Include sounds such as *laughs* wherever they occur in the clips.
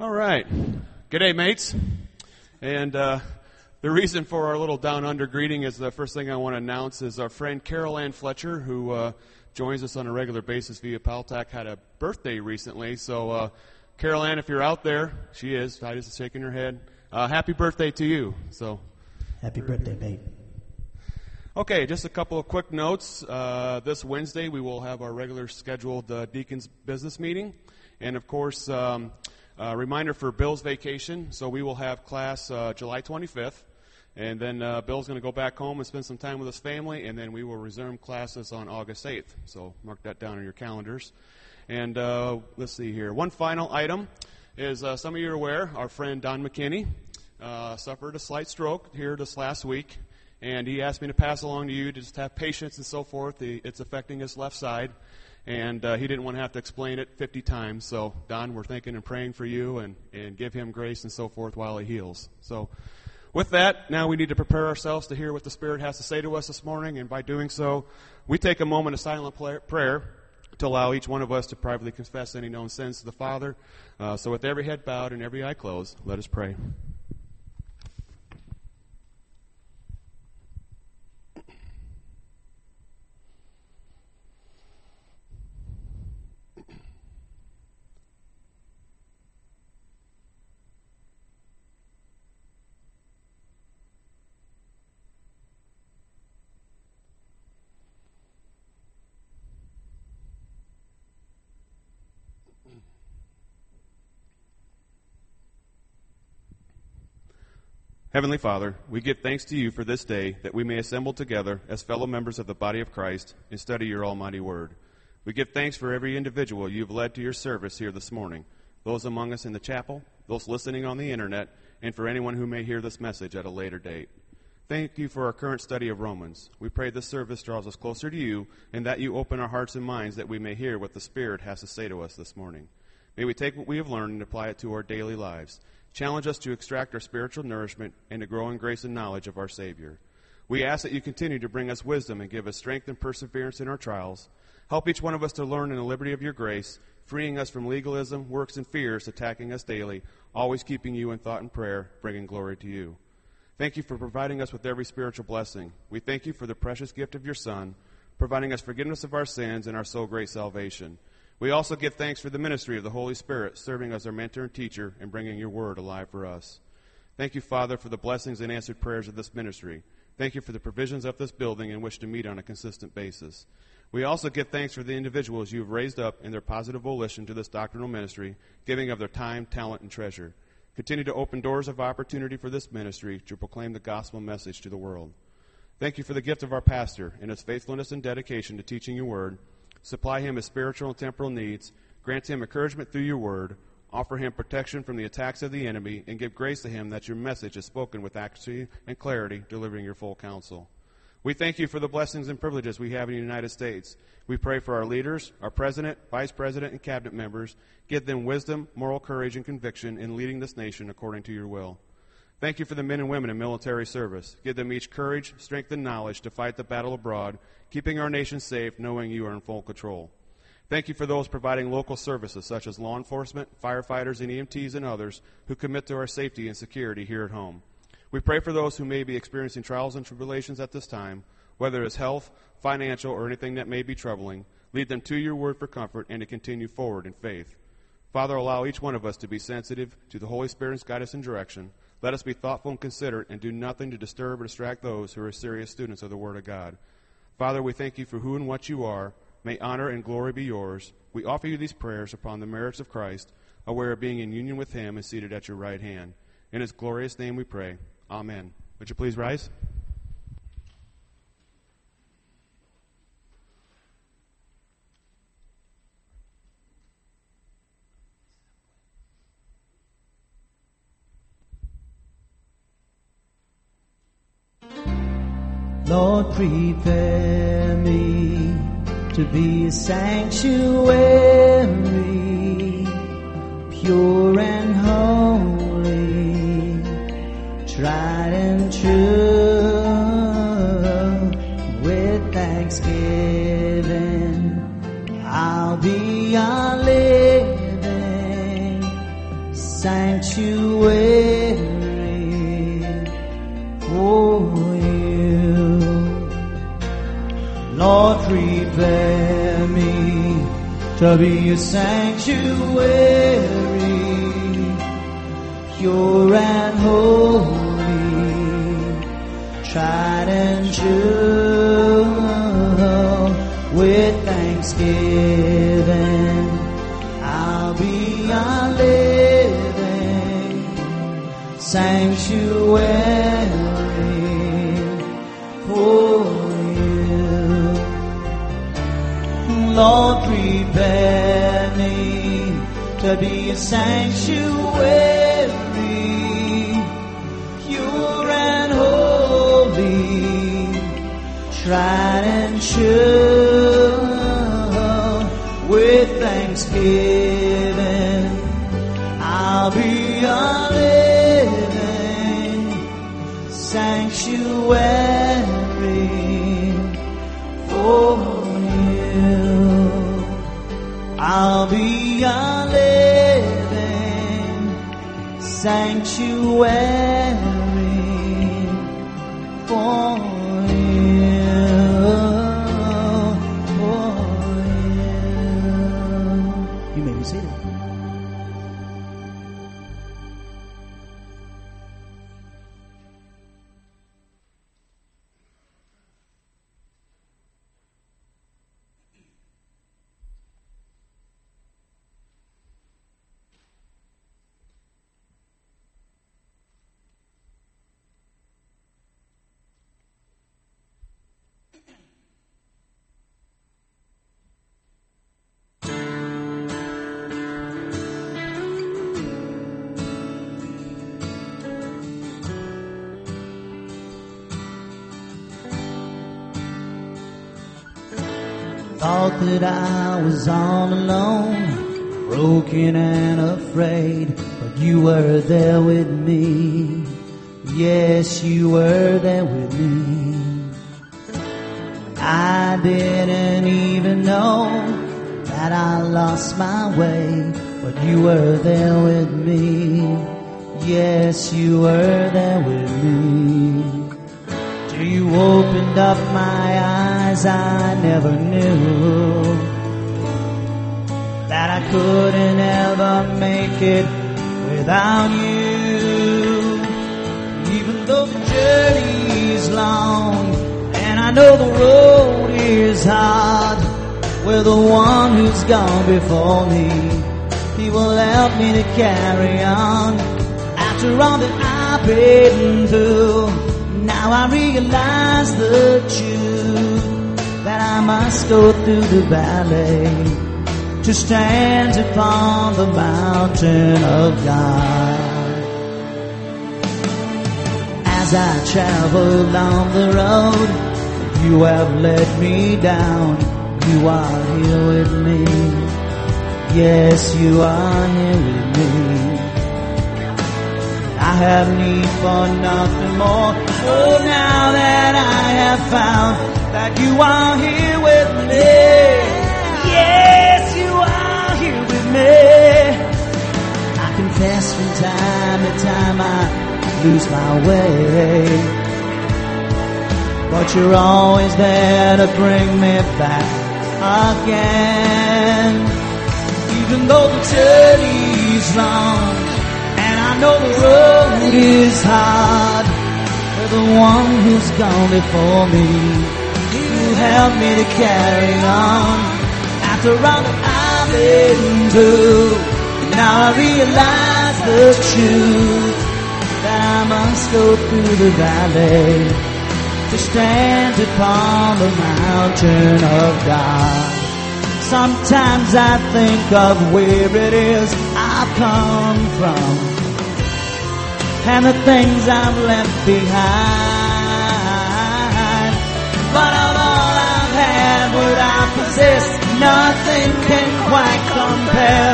All right. Good day, mates. And uh, the reason for our little down under greeting is the first thing I want to announce is our friend Carol Ann Fletcher, who uh, joins us on a regular basis via Paltalk, had a birthday recently. So, uh, Carol Ann, if you're out there, she is. Titus is shaking her head. Uh, happy birthday to you. So, happy birthday, babe. Okay, just a couple of quick notes. Uh, this Wednesday, we will have our regular scheduled uh, Deacons business meeting. And of course, um, uh, reminder for Bill's vacation. So we will have class uh, July 25th. And then uh, Bill's going to go back home and spend some time with his family. And then we will resume classes on August 8th. So mark that down on your calendars. And uh, let's see here. One final item is uh, some of you are aware our friend Don McKinney uh, suffered a slight stroke here this last week. And he asked me to pass along to you to just have patience and so forth. It's affecting his left side and uh, he didn't want to have to explain it 50 times. So, Don, we're thinking and praying for you and, and give him grace and so forth while he heals. So, with that, now we need to prepare ourselves to hear what the Spirit has to say to us this morning, and by doing so, we take a moment of silent prayer to allow each one of us to privately confess any known sins to the Father. Uh, so, with every head bowed and every eye closed, let us pray. Heavenly Father, we give thanks to you for this day that we may assemble together as fellow members of the body of Christ and study your almighty word. We give thanks for every individual you've led to your service here this morning, those among us in the chapel, those listening on the internet, and for anyone who may hear this message at a later date. Thank you for our current study of Romans. We pray this service draws us closer to you and that you open our hearts and minds that we may hear what the Spirit has to say to us this morning. May we take what we have learned and apply it to our daily lives. Challenge us to extract our spiritual nourishment and to grow in grace and knowledge of our Savior. We ask that you continue to bring us wisdom and give us strength and perseverance in our trials. Help each one of us to learn in the liberty of your grace, freeing us from legalism, works, and fears attacking us daily, always keeping you in thought and prayer, bringing glory to you. Thank you for providing us with every spiritual blessing. We thank you for the precious gift of your Son, providing us forgiveness of our sins and our so great salvation. We also give thanks for the ministry of the Holy Spirit, serving as our mentor and teacher and bringing your word alive for us. Thank you, Father, for the blessings and answered prayers of this ministry. Thank you for the provisions of this building in which to meet on a consistent basis. We also give thanks for the individuals you have raised up in their positive volition to this doctrinal ministry, giving of their time, talent, and treasure. Continue to open doors of opportunity for this ministry to proclaim the gospel message to the world. Thank you for the gift of our pastor and his faithfulness and dedication to teaching your word supply him his spiritual and temporal needs, grant him encouragement through your word, offer him protection from the attacks of the enemy, and give grace to him that your message is spoken with accuracy and clarity, delivering your full counsel. We thank you for the blessings and privileges we have in the United States. We pray for our leaders, our president, vice president, and cabinet members. Give them wisdom, moral courage, and conviction in leading this nation according to your will. Thank you for the men and women in military service. Give them each courage, strength, and knowledge to fight the battle abroad, keeping our nation safe, knowing you are in full control. Thank you for those providing local services such as law enforcement, firefighters, and EMTs, and others who commit to our safety and security here at home. We pray for those who may be experiencing trials and tribulations at this time, whether it's health, financial, or anything that may be troubling. Lead them to your word for comfort and to continue forward in faith. Father, allow each one of us to be sensitive to the Holy Spirit's guidance and direction. Let us be thoughtful and considerate and do nothing to disturb or distract those who are serious students of the Word of God. Father, we thank you for who and what you are. May honor and glory be yours. We offer you these prayers upon the merits of Christ, aware of being in union with him and seated at your right hand. In his glorious name we pray. Amen. Would you please rise? Lord, prepare me to be a sanctuary, pure and holy, tried and true, with thanksgiving. I'll be a living sanctuary prepare me to be a sanctuary, pure and holy, tried and true, with thanksgiving. I'll be a living sanctuary Lord, prepare me to be a sanctuary, pure and holy, tried and true, I'll be a living sanctuary Thought that I was all alone, broken and afraid, but you were there with me. Yes, you were there with me. I didn't even know that I lost my way, but you were there with me. Yes, you were there with me. You opened up my eyes, I never knew that I couldn't ever make it without you. Even though the journey's long and I know the road is hard, with the one who's gone before me, he will help me to carry on. After all that I've been through, now I realize the truth that I must go through the valley to stand upon the mountain of God. As I travel on the road, you have let me down. You are here with me. Yes, you are here with me. I have need for nothing more. Oh, now that I have found that you are here with me. Yes, you are here with me. I confess from time to time I lose my way. But you're always there to bring me back again. Even though the journey's long and I know the road is hard. The one who's gone before me. You help me to carry on. After all that I've been through, now I realize the truth that I must go through the valley to stand upon the mountain of God. Sometimes I think of where it is I've come from and the things I've left behind. But of all I've had, what I possess, nothing can quite compare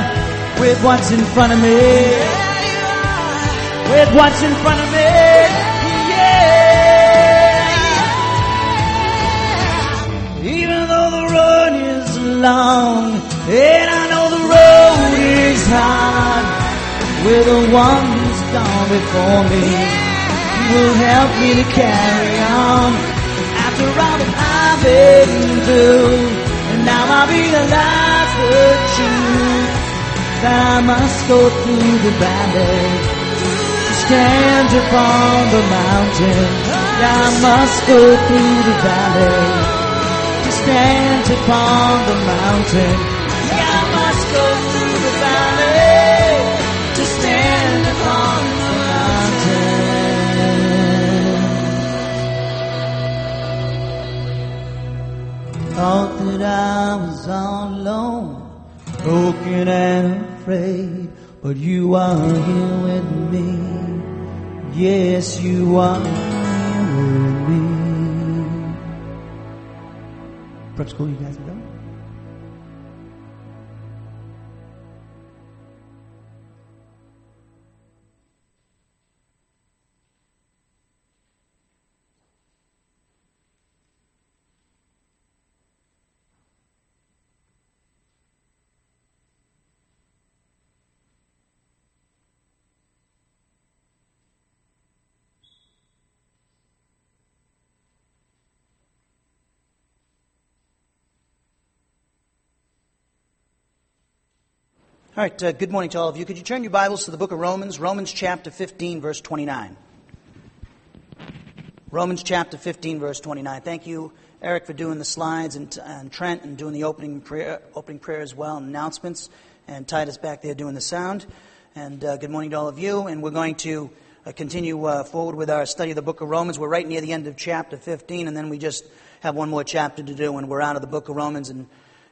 with what's in front of me. With what's in front of me. Yeah. Even though the road is long and I know the road is hard with the one before me. Will help me to carry on. After all that I've been through, and now I realize the truth that I must go through the valley to stand upon the mountain. I must go through the valley to stand upon the mountain. Thought that I was all alone, broken and afraid, but you are here with me. Yes, you are here with me. Prep school, you guys done? All right, uh, good morning to all of you. Could you turn your Bibles to the book of Romans, Romans chapter 15, verse 29. Romans chapter 15, verse 29. Thank you, Eric, for doing the slides, and, and Trent, and doing the opening prayer, opening prayer as well, and announcements, and Titus back there doing the sound. And uh, good morning to all of you. And we're going to uh, continue uh, forward with our study of the book of Romans. We're right near the end of chapter 15, and then we just have one more chapter to do, and we're out of the book of Romans and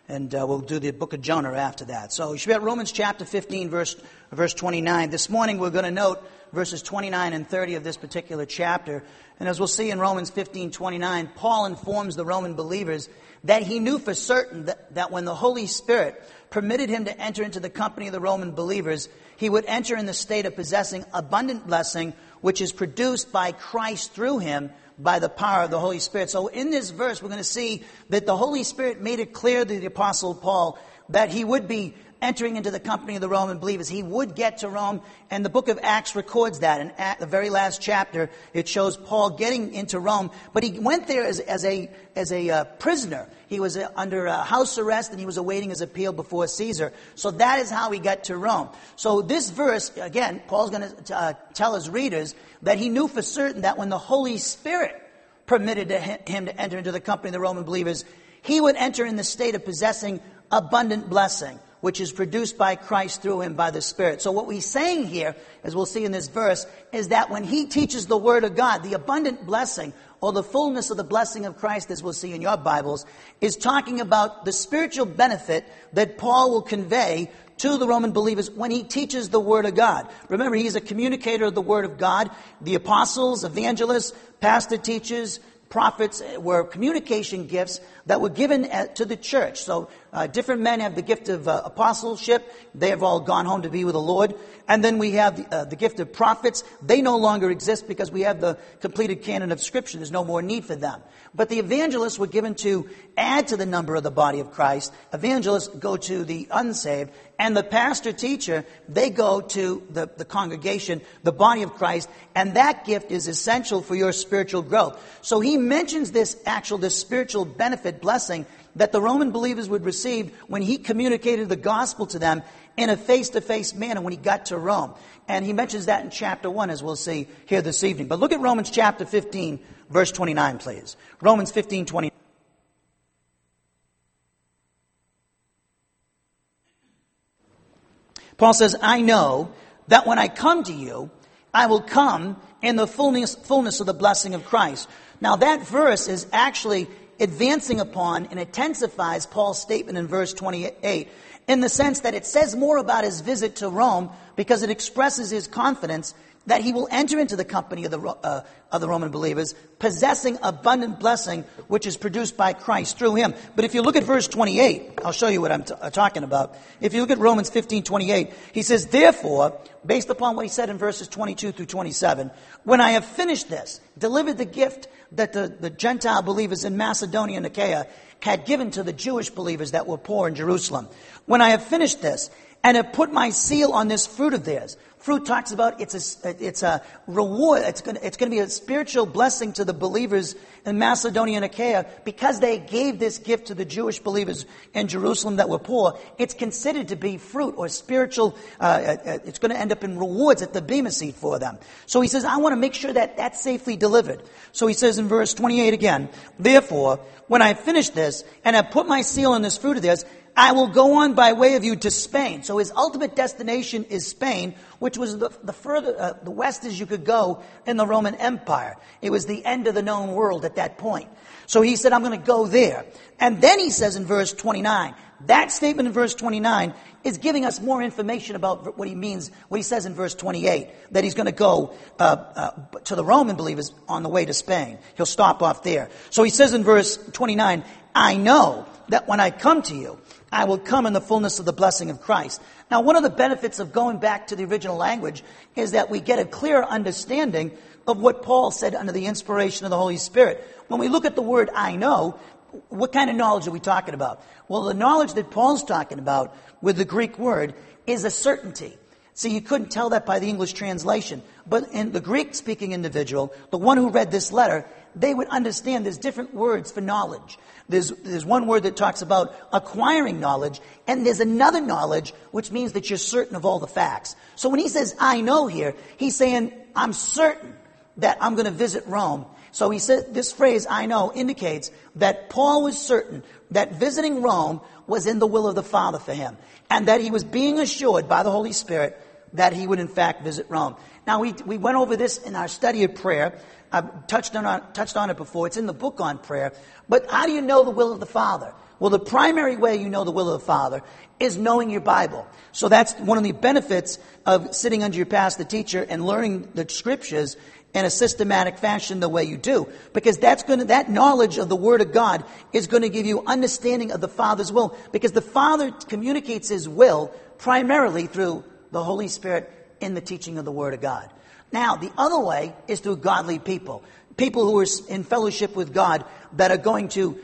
and uh, we'll do the book of Jonah after that. So you should be at Romans chapter 15, verse, verse 29. This morning we're going to note verses 29 and 30 of this particular chapter. And as we'll see in Romans 15, 29, Paul informs the Roman believers that he knew for certain that, that when the Holy Spirit permitted him to enter into the company of the Roman believers, he would enter in the state of possessing abundant blessing, which is produced by Christ through him by the power of the Holy Spirit. So in this verse, we're going to see that the Holy Spirit made it clear to the Apostle Paul that he would be entering into the company of the Roman believers. He would get to Rome, and the book of Acts records that. In the very last chapter, it shows Paul getting into Rome, but he went there as, as a, as a uh, prisoner. He was uh, under uh, house arrest and he was awaiting his appeal before Caesar. So that is how he got to Rome. So this verse, again, Paul's going to uh, tell his readers that he knew for certain that when the Holy Spirit permitted to him to enter into the company of the Roman believers, he would enter in the state of possessing abundant blessing which is produced by Christ through him by the Spirit. So what we're saying here, as we'll see in this verse, is that when he teaches the Word of God, the abundant blessing or the fullness of the blessing of Christ, as we'll see in your Bibles, is talking about the spiritual benefit that Paul will convey to the Roman believers when he teaches the Word of God. Remember, he's a communicator of the Word of God. The apostles, evangelists, pastor teachers, prophets were communication gifts that were given to the church. So uh, different men have the gift of uh, apostleship. They have all gone home to be with the Lord. And then we have the, uh, the gift of prophets. They no longer exist because we have the completed canon of Scripture. There's no more need for them. But the evangelists were given to add to the number of the body of Christ. Evangelists go to the unsaved. And the pastor teacher, they go to the, the congregation, the body of Christ. And that gift is essential for your spiritual growth. So he mentions this actual, this spiritual benefit, blessing, that the Roman believers would receive when he communicated the gospel to them in a face to face manner when he got to Rome. And he mentions that in chapter 1, as we'll see here this evening. But look at Romans chapter 15, verse 29, please. Romans 15, 29. Paul says, I know that when I come to you, I will come in the fullness, fullness of the blessing of Christ. Now that verse is actually advancing upon and intensifies Paul's statement in verse 28 in the sense that it says more about his visit to Rome because it expresses his confidence that he will enter into the company of the, uh, of the Roman believers, possessing abundant blessing, which is produced by Christ through him. But if you look at verse 28, I'll show you what I'm t- uh, talking about. If you look at Romans 15, 28, he says, Therefore, based upon what he said in verses 22 through 27, when I have finished this, delivered the gift that the, the Gentile believers in Macedonia and Achaia had given to the Jewish believers that were poor in Jerusalem. When I have finished this, and have put my seal on this fruit of theirs. Fruit talks about it's a, it's a reward. It's going, to, it's going to be a spiritual blessing to the believers in Macedonia and Achaia because they gave this gift to the Jewish believers in Jerusalem that were poor. It's considered to be fruit or spiritual. Uh, uh, uh it's going to end up in rewards at the Bema seat for them. So he says, I want to make sure that that's safely delivered. So he says in verse 28 again, Therefore, when I finish this and have put my seal on this fruit of theirs, I will go on by way of you to Spain. So his ultimate destination is Spain, which was the, the further, uh, the west as you could go in the Roman Empire. It was the end of the known world at that point. So he said, I'm going to go there. And then he says in verse 29, that statement in verse 29 is giving us more information about what he means, what he says in verse 28, that he's going to go uh, uh, to the Roman believers on the way to Spain. He'll stop off there. So he says in verse 29, I know that when I come to you, I will come in the fullness of the blessing of Christ. Now, one of the benefits of going back to the original language is that we get a clear understanding of what Paul said under the inspiration of the Holy Spirit. When we look at the word I know, what kind of knowledge are we talking about? Well, the knowledge that Paul's talking about with the Greek word is a certainty. See, you couldn't tell that by the English translation. But in the Greek speaking individual, the one who read this letter, they would understand there's different words for knowledge. There's, there's one word that talks about acquiring knowledge, and there's another knowledge which means that you're certain of all the facts. So when he says, I know here, he's saying, I'm certain that I'm going to visit Rome. So he said, this phrase, I know, indicates that Paul was certain that visiting Rome was in the will of the Father for him, and that he was being assured by the Holy Spirit that he would in fact visit Rome. Now, we, we went over this in our study of prayer. I've touched on, touched on it before. It's in the book on prayer. But how do you know the will of the Father? Well, the primary way you know the will of the Father is knowing your Bible. So that's one of the benefits of sitting under your pastor teacher and learning the scriptures in a systematic fashion the way you do. Because that's going to, that knowledge of the Word of God is going to give you understanding of the Father's will. Because the Father communicates His will primarily through the Holy Spirit in the teaching of the Word of God. Now, the other way is through godly people. People who are in fellowship with God that are going to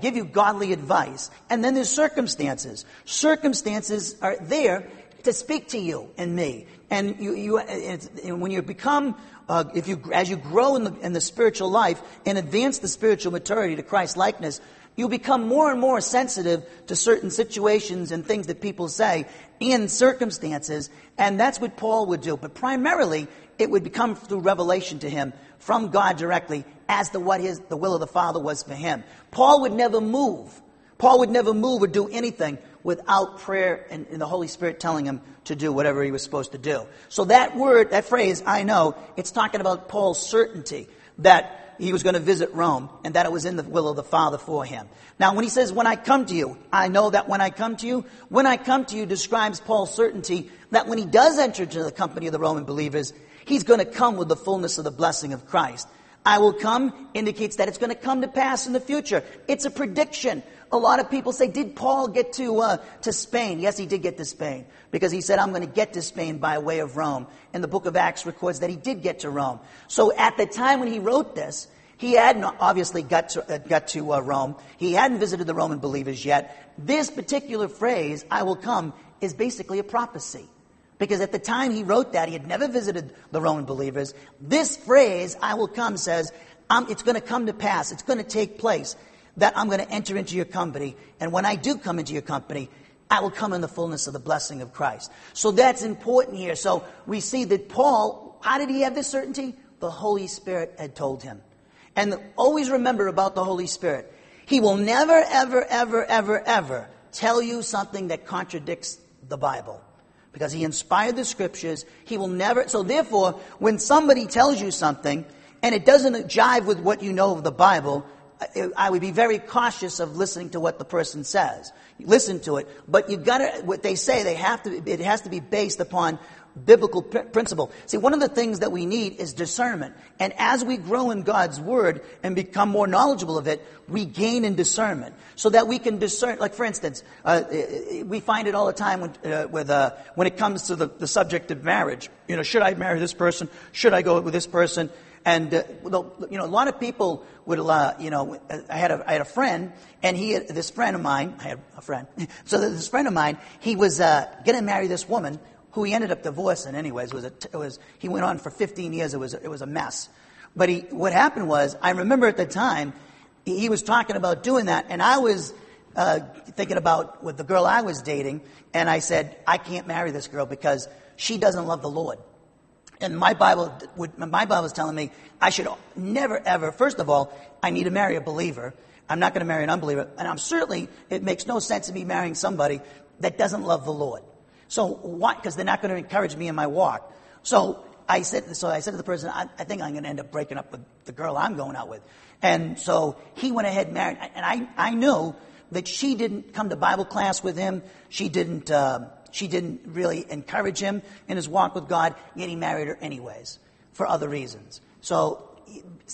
give you godly advice. And then there's circumstances. Circumstances are there to speak to you and me. And you, you and when you become, uh, if you, as you grow in the, in the spiritual life and advance the spiritual maturity to Christ likeness, you become more and more sensitive to certain situations and things that people say in circumstances, and that's what Paul would do. But primarily, it would become through revelation to him from God directly as to what his, the will of the Father was for him. Paul would never move. Paul would never move or do anything without prayer and, and, the Holy Spirit telling him to do whatever he was supposed to do. So that word, that phrase, I know, it's talking about Paul's certainty that he was going to visit Rome and that it was in the will of the Father for him. Now, when he says, when I come to you, I know that when I come to you, when I come to you describes Paul's certainty that when he does enter into the company of the Roman believers, he's going to come with the fullness of the blessing of Christ. I will come indicates that it's going to come to pass in the future. It's a prediction. A lot of people say, did Paul get to, uh, to Spain? Yes, he did get to Spain because he said, I'm going to get to Spain by way of Rome. And the book of Acts records that he did get to Rome. So at the time when he wrote this, he hadn't obviously got to, uh, got to uh, Rome. He hadn't visited the Roman believers yet. This particular phrase, I will come, is basically a prophecy. Because at the time he wrote that, he had never visited the Roman believers. This phrase, I will come, says, um, it's going to come to pass. It's going to take place that I'm going to enter into your company. And when I do come into your company, I will come in the fullness of the blessing of Christ. So that's important here. So we see that Paul, how did he have this certainty? The Holy Spirit had told him. And always remember about the Holy Spirit. He will never, ever, ever, ever, ever tell you something that contradicts the Bible because he inspired the scriptures. He will never, so therefore, when somebody tells you something and it doesn't jive with what you know of the Bible, I would be very cautious of listening to what the person says. Listen to it, but you gotta, what they say, they have to, it has to be based upon biblical principle. See, one of the things that we need is discernment. And as we grow in God's Word and become more knowledgeable of it, we gain in discernment. So that we can discern, like for instance, uh, we find it all the time when, uh, with, uh, when it comes to the, the subject of marriage. You know, should I marry this person? Should I go with this person? And uh, you know, a lot of people would, uh, you know, I had a I had a friend, and he this friend of mine, I had a friend. *laughs* so this friend of mine, he was uh, going to marry this woman who he ended up divorcing. Anyways, was a, was he went on for 15 years. It was it was a mess. But he, what happened was, I remember at the time, he was talking about doing that, and I was uh, thinking about with the girl I was dating, and I said, I can't marry this girl because she doesn't love the Lord. And my Bible, would, my Bible is telling me I should never ever, first of all, I need to marry a believer. I'm not going to marry an unbeliever. And I'm certainly, it makes no sense to me marrying somebody that doesn't love the Lord. So why? Because they're not going to encourage me in my walk. So I said, so I said to the person, I, I think I'm going to end up breaking up with the girl I'm going out with. And so he went ahead and married. And I, I knew that she didn't come to Bible class with him. She didn't, uh, she didn't really encourage him in his walk with God, yet he married her anyways for other reasons. So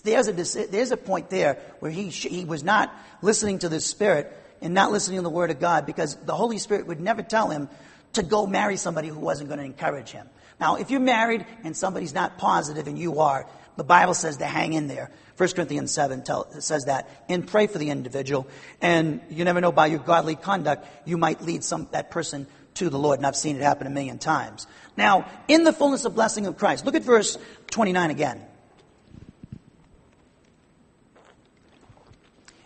there's a, there's a point there where he, he was not listening to the Spirit and not listening to the Word of God because the Holy Spirit would never tell him to go marry somebody who wasn't going to encourage him. Now, if you're married and somebody's not positive and you are, the Bible says to hang in there. 1 Corinthians 7 tell, says that. And pray for the individual. And you never know by your godly conduct, you might lead some, that person to the Lord. And I've seen it happen a million times. Now, in the fullness of blessing of Christ, look at verse 29 again.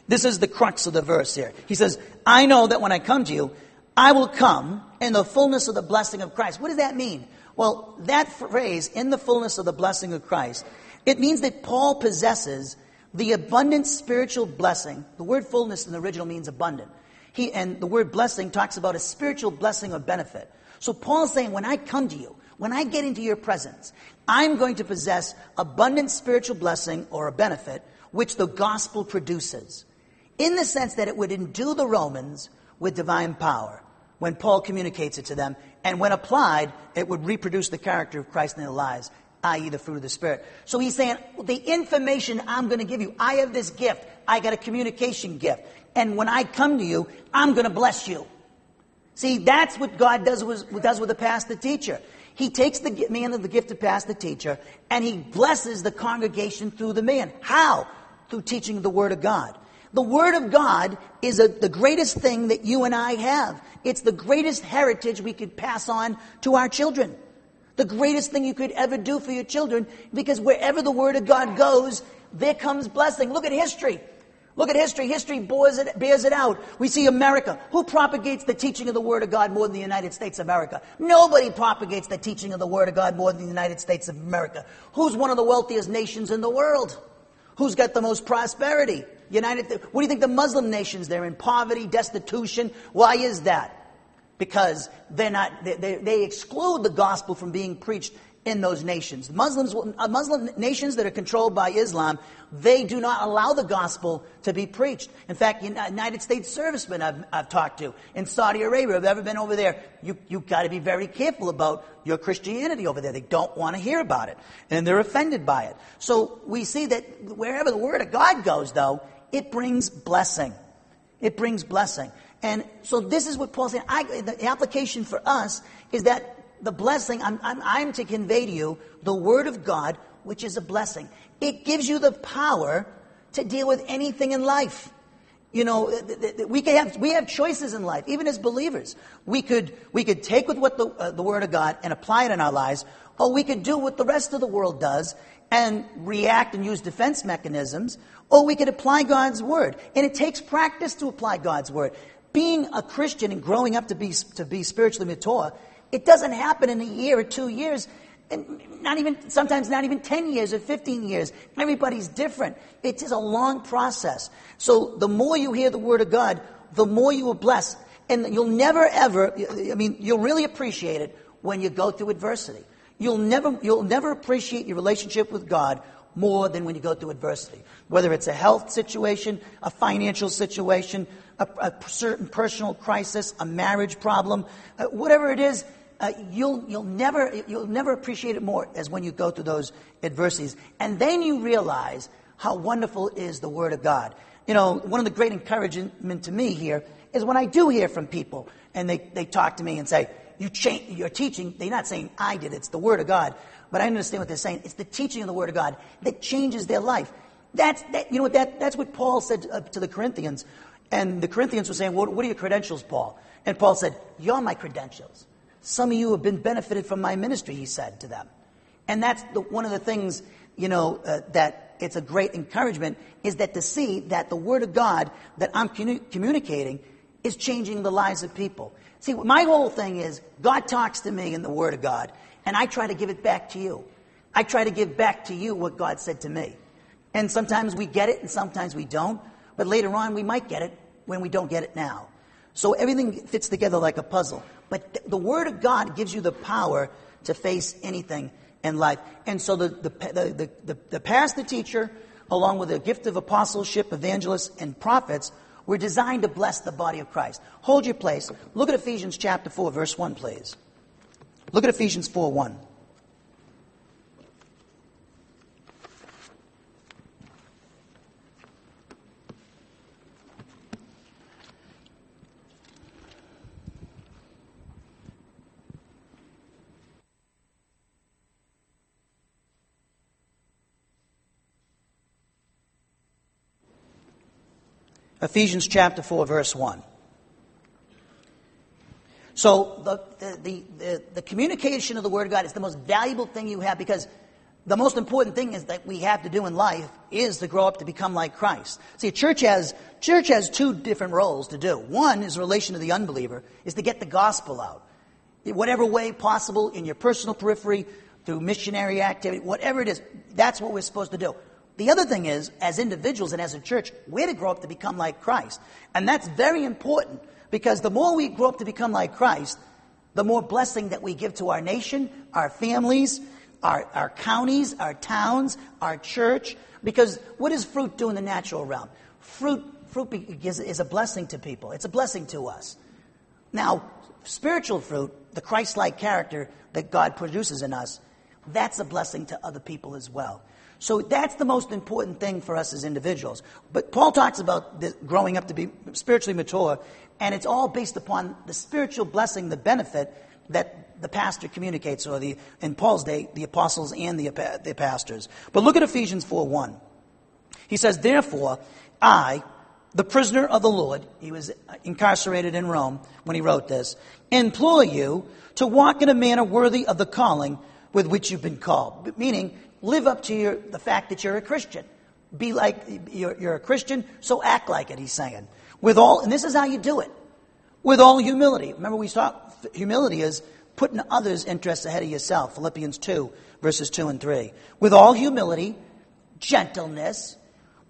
This is the crux of the verse here. He says, I know that when I come to you, I will come in the fullness of the blessing of Christ. What does that mean? Well, that phrase, in the fullness of the blessing of Christ, it means that Paul possesses the abundant spiritual blessing. The word fullness in the original means abundant. He, and the word blessing talks about a spiritual blessing or benefit. So Paul's saying, when I come to you, when I get into your presence, I'm going to possess abundant spiritual blessing or a benefit which the gospel produces. In the sense that it would endue the Romans with divine power when Paul communicates it to them. And when applied, it would reproduce the character of Christ in their lives i.e., the fruit of the Spirit. So he's saying, the information I'm going to give you, I have this gift. I got a communication gift. And when I come to you, I'm going to bless you. See, that's what God does with, does with the pastor teacher. He takes the man of the gift of pastor teacher and he blesses the congregation through the man. How? Through teaching the Word of God. The Word of God is a, the greatest thing that you and I have. It's the greatest heritage we could pass on to our children. The greatest thing you could ever do for your children because wherever the Word of God goes, there comes blessing. Look at history. Look at history. History it, bears it out. We see America. Who propagates the teaching of the Word of God more than the United States of America? Nobody propagates the teaching of the Word of God more than the United States of America. Who's one of the wealthiest nations in the world? Who's got the most prosperity? United. What do you think the Muslim nations? They're in poverty, destitution. Why is that? because they're not, they, they, exclude the gospel from being preached in those nations. Muslims, uh, Muslim nations that are controlled by Islam, they do not allow the gospel to be preached. In fact, United States servicemen I've, I've talked to in Saudi Arabia, have ever been over there, you, you've got to be very careful about your Christianity over there. They don't want to hear about it. And they're offended by it. So we see that wherever the word of God goes, though, it brings blessing. It brings blessing. And so this is what Paul's saying. I, the application for us is that the blessing, I'm, I'm, I'm to convey to you the Word of God, which is a blessing. It gives you the power to deal with anything in life. You know, we can have we have choices in life, even as believers. We could we could take with what the uh, the Word of God and apply it in our lives, or we could do what the rest of the world does and react and use defense mechanisms, or we could apply God's Word. And it takes practice to apply God's Word being a Christian and growing up to be, to be spiritually mature, it doesn't happen in a year or two years. And not even, sometimes not even 10 years or 15 years. Everybody's different. It is a long process. So the more you hear the Word of God, the more you will bless. And you'll never ever, I mean, you'll really appreciate it when you go through adversity. You'll never, you'll never appreciate your relationship with God more than when you go through adversity. Whether it's a health situation, a financial situation, a, a certain personal crisis, a marriage problem, uh, whatever it is, uh, you'll, you'll, never, you'll never appreciate it more as when you go through those adversities. And then you realize how wonderful is the Word of God. You know, one of the great encouragement to me here is when I do hear from people and they, they talk to me and say, you change, you're teaching, they're not saying I did it's the Word of God. But I understand what they're saying. It's the teaching of the Word of God that changes their life. That's, that, you know what, that, that's what Paul said to, uh, to the Corinthians. And the Corinthians were saying, what, what are your credentials, Paul? And Paul said, You're my credentials. Some of you have been benefited from my ministry, he said to them. And that's the, one of the things, you know, uh, that it's a great encouragement is that to see that the Word of God that I'm communi- communicating is changing the lives of people. See, my whole thing is God talks to me in the Word of God, and I try to give it back to you. I try to give back to you what God said to me. And sometimes we get it and sometimes we don't, but later on we might get it when we don't get it now. So everything fits together like a puzzle. But th- the Word of God gives you the power to face anything in life. And so the, the, the, the, the pastor teacher, along with the gift of apostleship, evangelists, and prophets, were designed to bless the body of Christ. Hold your place. Look at Ephesians chapter 4, verse 1, please. Look at Ephesians 4 1. Ephesians chapter 4, verse 1. So the, the, the, the, communication of the Word of God is the most valuable thing you have because the most important thing is that we have to do in life is to grow up to become like Christ. See, church has, church has two different roles to do. One is relation to the unbeliever, is to get the gospel out. In whatever way possible, in your personal periphery, through missionary activity, whatever it is, that's what we're supposed to do. The other thing is, as individuals and as a church, we're to grow up to become like Christ. And that's very important because the more we grow up to become like Christ, the more blessing that we give to our nation, our families, our, our counties, our towns, our church. Because what does fruit do in the natural realm? Fruit, fruit is, is a blessing to people. It's a blessing to us. Now, spiritual fruit, the Christ-like character that God produces in us, that's a blessing to other people as well. So that's the most important thing for us as individuals. But Paul talks about growing up to be spiritually mature, and it's all based upon the spiritual blessing, the benefit that the pastor communicates, or the in Paul's day, the apostles and the, the pastors. But look at Ephesians 4 1. He says, Therefore, I, the prisoner of the Lord, he was incarcerated in Rome when he wrote this, implore you to walk in a manner worthy of the calling with which you've been called. Meaning, live up to your, the fact that you're a Christian. Be like, you're, you're a Christian, so act like it, he's saying. With all, and this is how you do it. With all humility. Remember we saw humility is putting others' interests ahead of yourself. Philippians 2, verses 2 and 3. With all humility, gentleness,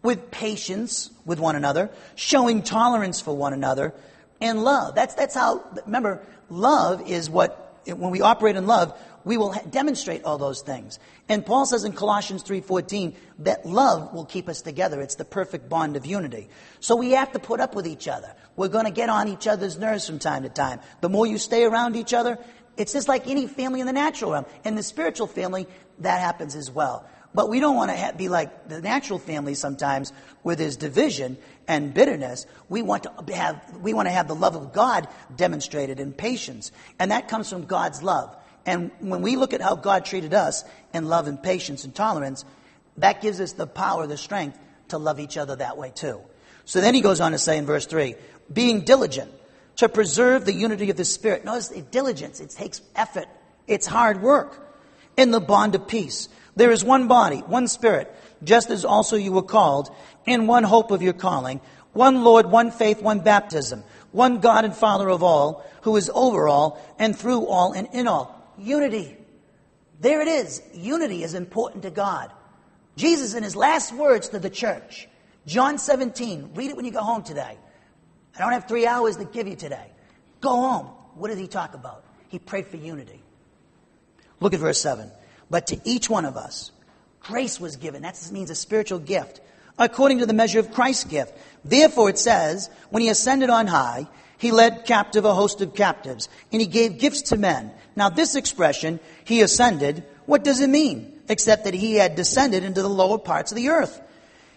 with patience with one another, showing tolerance for one another, and love. That's, that's how, remember, love is what, when we operate in love, we will demonstrate all those things. And Paul says in Colossians 3:14 that love will keep us together. It's the perfect bond of unity. So we have to put up with each other. We're going to get on each other's nerves from time to time. The more you stay around each other, it's just like any family in the natural realm. In the spiritual family, that happens as well. But we don't want to be like the natural family sometimes where there's division and bitterness. We want to have, we want to have the love of God demonstrated in patience. And that comes from God's love. And when we look at how God treated us in love and patience and tolerance, that gives us the power, the strength to love each other that way too. So then he goes on to say in verse 3 being diligent to preserve the unity of the Spirit. Notice the diligence, it takes effort, it's hard work in the bond of peace. There is one body, one Spirit, just as also you were called, in one hope of your calling, one Lord, one faith, one baptism, one God and Father of all, who is over all and through all and in all. Unity. There it is. Unity is important to God. Jesus, in his last words to the church, John 17, read it when you go home today. I don't have three hours to give you today. Go home. What did he talk about? He prayed for unity. Look at verse 7. But to each one of us, grace was given. That means a spiritual gift, according to the measure of Christ's gift. Therefore, it says, when he ascended on high, he led captive a host of captives, and he gave gifts to men. Now, this expression, he ascended, what does it mean? Except that he had descended into the lower parts of the earth.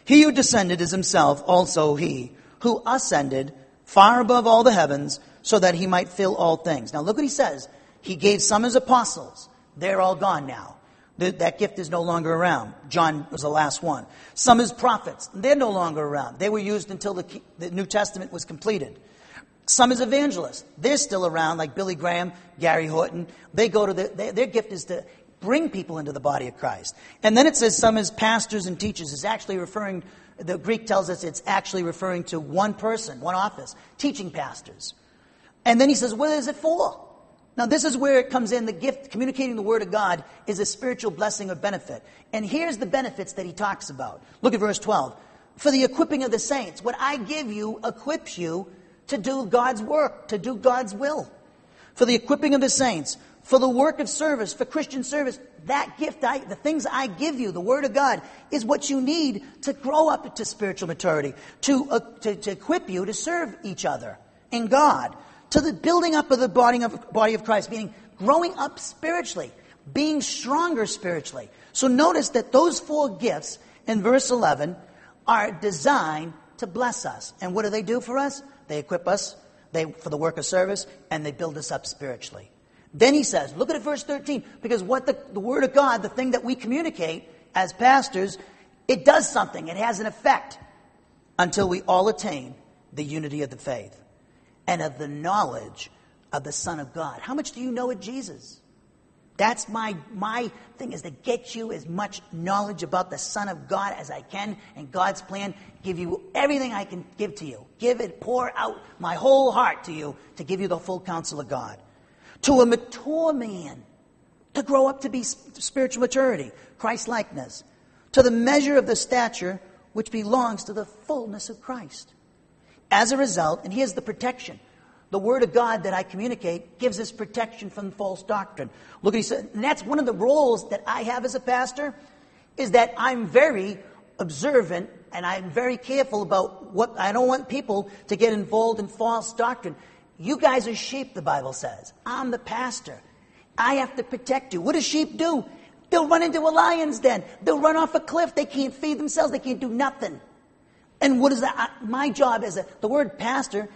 He who descended is himself also he who ascended far above all the heavens so that he might fill all things. Now, look what he says. He gave some as apostles. They're all gone now. Th- that gift is no longer around. John was the last one. Some as prophets. They're no longer around. They were used until the New Testament was completed. Some as evangelists. They're still around, like Billy Graham, Gary Horton. They go to the, they, their gift is to bring people into the body of Christ. And then it says some as pastors and teachers. It's actually referring, the Greek tells us it's actually referring to one person, one office, teaching pastors. And then he says, what is it for? Now, this is where it comes in. The gift, communicating the Word of God, is a spiritual blessing or benefit. And here's the benefits that he talks about. Look at verse 12. For the equipping of the saints, what I give you equips you to do God's work, to do God's will. For the equipping of the saints, for the work of service, for Christian service, that gift, I, the things I give you, the Word of God, is what you need to grow up to spiritual maturity, to, uh, to, to equip you to serve each other in God, to the building up of the body of, body of Christ, meaning growing up spiritually, being stronger spiritually. So notice that those four gifts in verse 11 are designed to bless us. And what do they do for us? They equip us they, for the work of service, and they build us up spiritually. Then he says, look at verse 13, because what the, the Word of God, the thing that we communicate as pastors, it does something. It has an effect until we all attain the unity of the faith and of the knowledge of the Son of God. How much do you know of Jesus? That's my, my thing is to get you as much knowledge about the Son of God as I can and God's plan. Give you everything I can give to you. Give it, pour out my whole heart to you to give you the full counsel of God. To a mature man, to grow up to be spiritual maturity, Christ likeness. To the measure of the stature which belongs to the fullness of Christ. As a result, and here's the protection the Word of God that I communicate gives us protection from false doctrine. Look at he said, and that's one of the roles that I have as a pastor, is that I'm very observant and I'm very careful about what I don't want people to get involved in false doctrine. You guys are sheep, the Bible says. I'm the pastor. I have to protect you. What do sheep do? They'll run into a lion's den. They'll run off a cliff. They can't feed themselves. They can't do nothing. And what is that? My job as a, the word pastor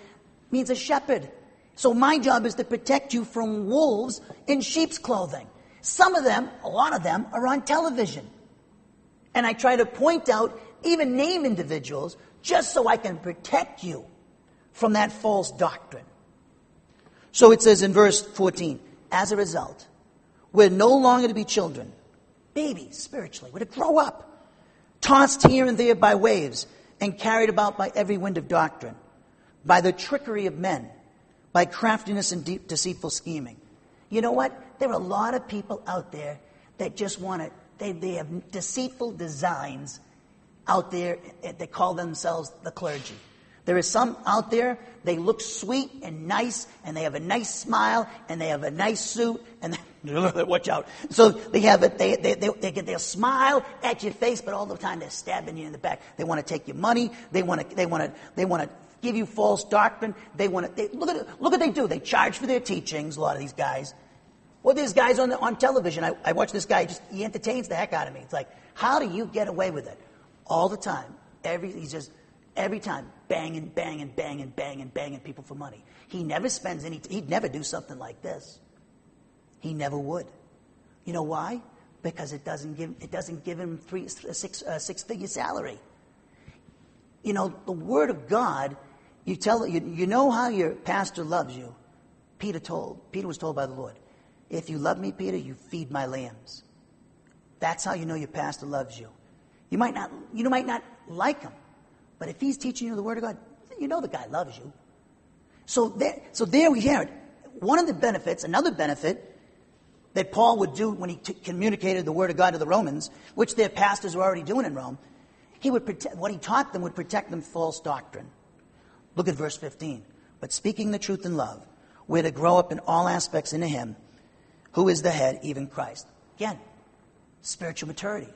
means a shepherd. So my job is to protect you from wolves in sheep's clothing. Some of them, a lot of them, are on television. And I try to point out, even name individuals, just so I can protect you from that false doctrine. So it says in verse 14, as a result, we're no longer to be children, babies spiritually. We're to grow up, tossed here and there by waves, and carried about by every wind of doctrine by the trickery of men, by craftiness and deep, deceitful scheming. You know what? There are a lot of people out there that just want to, they, they have deceitful designs out there eh, They call themselves the clergy. There is some out there, they look sweet and nice, and they have a nice smile, and they have a nice suit, and they, *laughs* watch out. So they have it, they, they, they, they, they'll smile at your face, but all the time they're stabbing you in the back. They want to take your money, they want to, they want to, they want to give you false doctrine. They want to, look at, look what they do. They charge for their teachings, a lot of these guys. Well, there's guys on, the, on television. I, I watch this guy, just, he entertains the heck out of me. It's like, how do you get away with it? All the time. Every, he's just, every time, banging, banging, banging, banging, banging people for money. He never spends any, he'd never do something like this. He never would. You know why? Because it doesn't give, it doesn't give him three, six, uh, six figure salary. You know, the Word of God you tell you, you know how your pastor loves you. Peter told, Peter was told by the Lord, if you love me, Peter, you feed my lambs. That's how you know your pastor loves you. You might not, you might not like him, but if he's teaching you the word of God, you know the guy loves you. So there, so there we hear it. One of the benefits, another benefit that Paul would do when he t- communicated the word of God to the Romans, which their pastors were already doing in Rome, he would protect, what he taught them would protect them from false doctrine. Look at verse 15. But speaking the truth in love, we're to grow up in all aspects into Him, who is the head, even Christ. Again, spiritual maturity.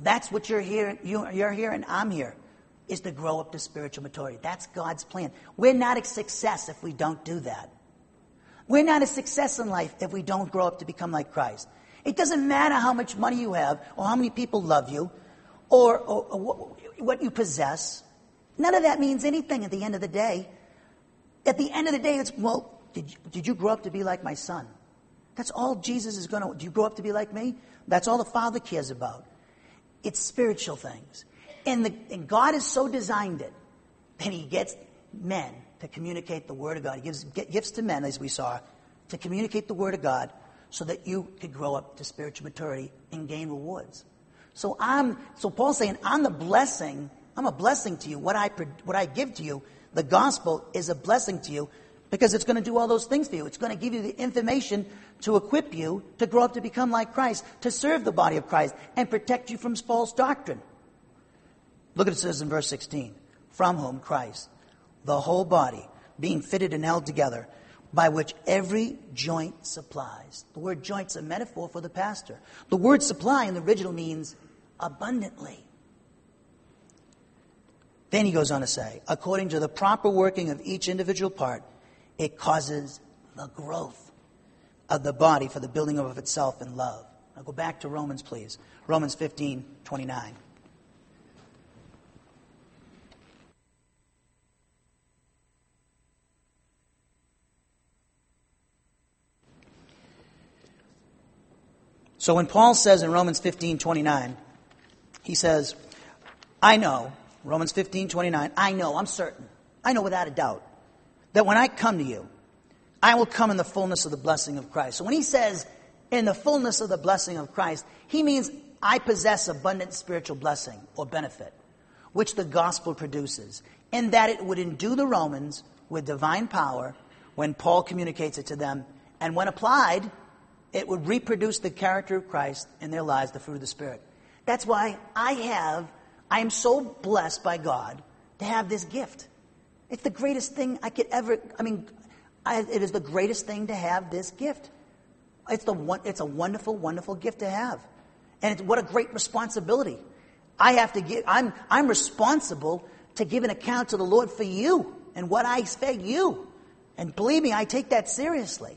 That's what you're here, you're here and I'm here, is to grow up to spiritual maturity. That's God's plan. We're not a success if we don't do that. We're not a success in life if we don't grow up to become like Christ. It doesn't matter how much money you have, or how many people love you, or, or, or what you possess. None of that means anything at the end of the day. At the end of the day, it's, well, did you, did you grow up to be like my son? That's all Jesus is going to. Do you grow up to be like me? That's all the Father cares about. It's spiritual things. And, the, and God has so designed it that He gets men to communicate the Word of God. He gives gifts to men, as we saw, to communicate the Word of God so that you could grow up to spiritual maturity and gain rewards. So I'm, so Paul's saying, I'm the blessing, I'm a blessing to you. What I, what I give to you, the gospel is a blessing to you because it's going to do all those things for you. It's going to give you the information to equip you to grow up to become like Christ, to serve the body of Christ, and protect you from false doctrine. Look at it says in verse 16, from whom Christ, the whole body, being fitted and held together, by which every joint supplies. The word joint's a metaphor for the pastor. The word supply in the original means abundantly. Then he goes on to say, according to the proper working of each individual part, it causes the growth of the body for the building of itself in love. Now go back to Romans, please. Romans 15, 29. So when Paul says in Romans 15, 29, he says, I know, Romans 15, 29, I know, I'm certain, I know without a doubt, that when I come to you, I will come in the fullness of the blessing of Christ. So when he says, in the fullness of the blessing of Christ, he means I possess abundant spiritual blessing or benefit, which the gospel produces, in that it would endue the Romans with divine power when Paul communicates it to them, and when applied, it would reproduce the character of Christ in their lives, the fruit of the Spirit. That's why I have, I am so blessed by God to have this gift. It's the greatest thing I could ever, I mean, I, it is the greatest thing to have this gift. It's, the one, it's a wonderful, wonderful gift to have. And it's, what a great responsibility. I have to give, I'm, I'm responsible to give an account to the Lord for you and what I fed you. And believe me, I take that seriously.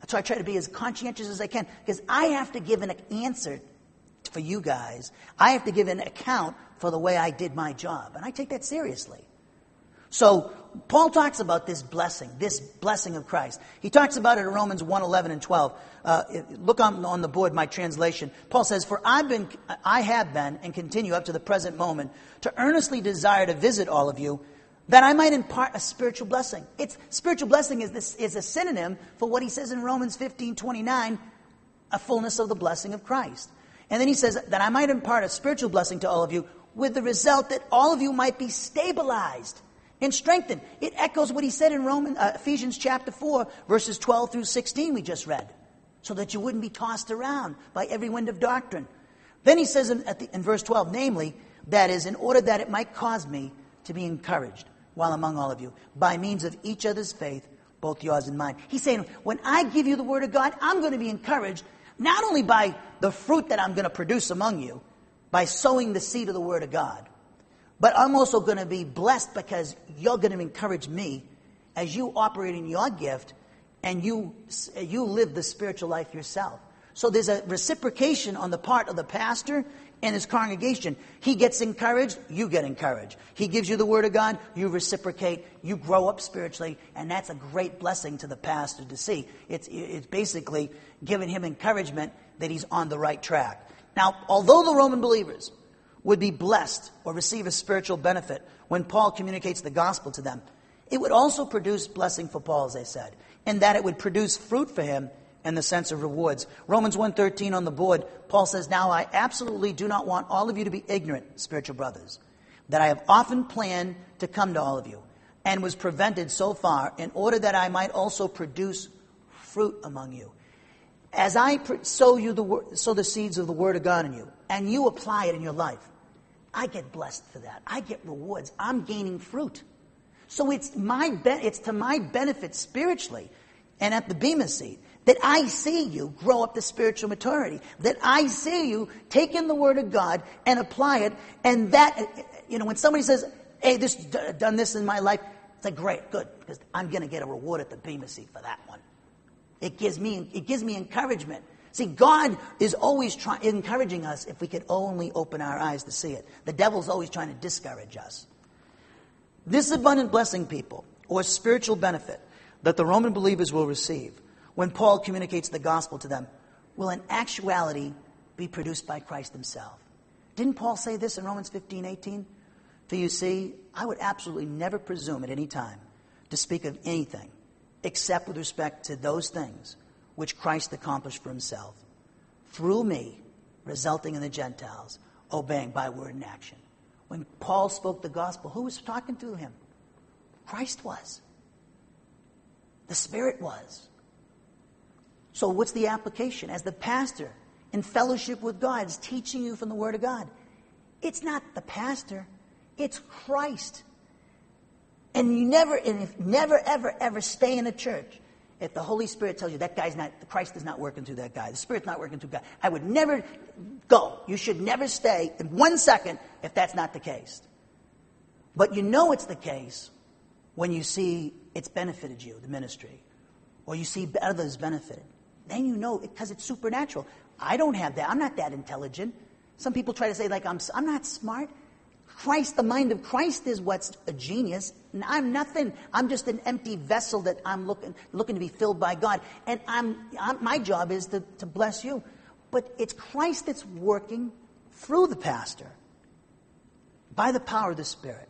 That's why I try to be as conscientious as I can because I have to give an answer for you guys. I have to give an account for the way I did my job. And I take that seriously. So Paul talks about this blessing, this blessing of Christ. He talks about it in Romans 1, 11 and 12. Uh, look on, on the board, my translation. Paul says, For I've been, I have been and continue up to the present moment to earnestly desire to visit all of you that I might impart a spiritual blessing. It's spiritual blessing is this is a synonym for what he says in Romans 15, 29, a fullness of the blessing of Christ. And then he says that I might impart a spiritual blessing to all of you with the result that all of you might be stabilized and strengthened. It echoes what he said in Roman, uh, Ephesians chapter 4, verses 12 through 16 we just read. So that you wouldn't be tossed around by every wind of doctrine. Then he says in, the, in verse 12, namely, that is, in order that it might cause me to be encouraged while among all of you, by means of each other's faith, both yours and mine. He's saying, when I give you the word of God, I'm going to be encouraged not only by the fruit that I'm going to produce among you, by sowing the seed of the word of God, but I'm also going to be blessed because you're going to encourage me as you operate in your gift and you, you live the spiritual life yourself. So there's a reciprocation on the part of the pastor and his congregation. He gets encouraged, you get encouraged. He gives you the word of God, you reciprocate, you grow up spiritually, and that's a great blessing to the pastor to see. It's, it's basically giving him encouragement that he's on the right track. Now, although the Roman believers would be blessed or receive a spiritual benefit when Paul communicates the gospel to them, it would also produce blessing for Paul, as I said, in that it would produce fruit for him and the sense of rewards. Romans 1:13 on the board, Paul says, "Now I absolutely do not want all of you to be ignorant, spiritual brothers, that I have often planned to come to all of you and was prevented so far in order that I might also produce fruit among you. As I sow you the sow the seeds of the word of God in you and you apply it in your life, I get blessed for that. I get rewards. I'm gaining fruit. So it's my be- it's to my benefit spiritually and at the Bema seat that I see you grow up to spiritual maturity, that I see you take in the Word of God and apply it, and that, you know, when somebody says, hey, this, done this in my life, it's like, great, good, because I'm going to get a reward at the Bema seat for that one. It gives me, it gives me encouragement. See, God is always trying, encouraging us if we could only open our eyes to see it. The devil's always trying to discourage us. This abundant blessing, people, or spiritual benefit that the Roman believers will receive when Paul communicates the gospel to them will in actuality be produced by Christ himself. Didn't Paul say this in Romans 15, 18? For you see, I would absolutely never presume at any time to speak of anything except with respect to those things which Christ accomplished for himself through me, resulting in the Gentiles obeying by word and action. When Paul spoke the gospel, who was talking to him? Christ was. The Spirit was. So, what's the application? As the pastor, in fellowship with God, is teaching you from the Word of God. It's not the pastor, it's Christ. And you never, and if never, ever, ever stay in a church if the Holy Spirit tells you that guy's not, Christ is not working through that guy, the Spirit's not working through God. I would never go. You should never stay in one second if that's not the case. But you know it's the case when you see it's benefited you, the ministry, or you see others benefited. Then you know because it's supernatural. I don't have that. I'm not that intelligent. Some people try to say, like, I'm, I'm not smart. Christ, the mind of Christ is what's a genius. I'm nothing. I'm just an empty vessel that I'm looking, looking to be filled by God. And I'm, I'm, my job is to, to bless you. But it's Christ that's working through the pastor by the power of the Spirit.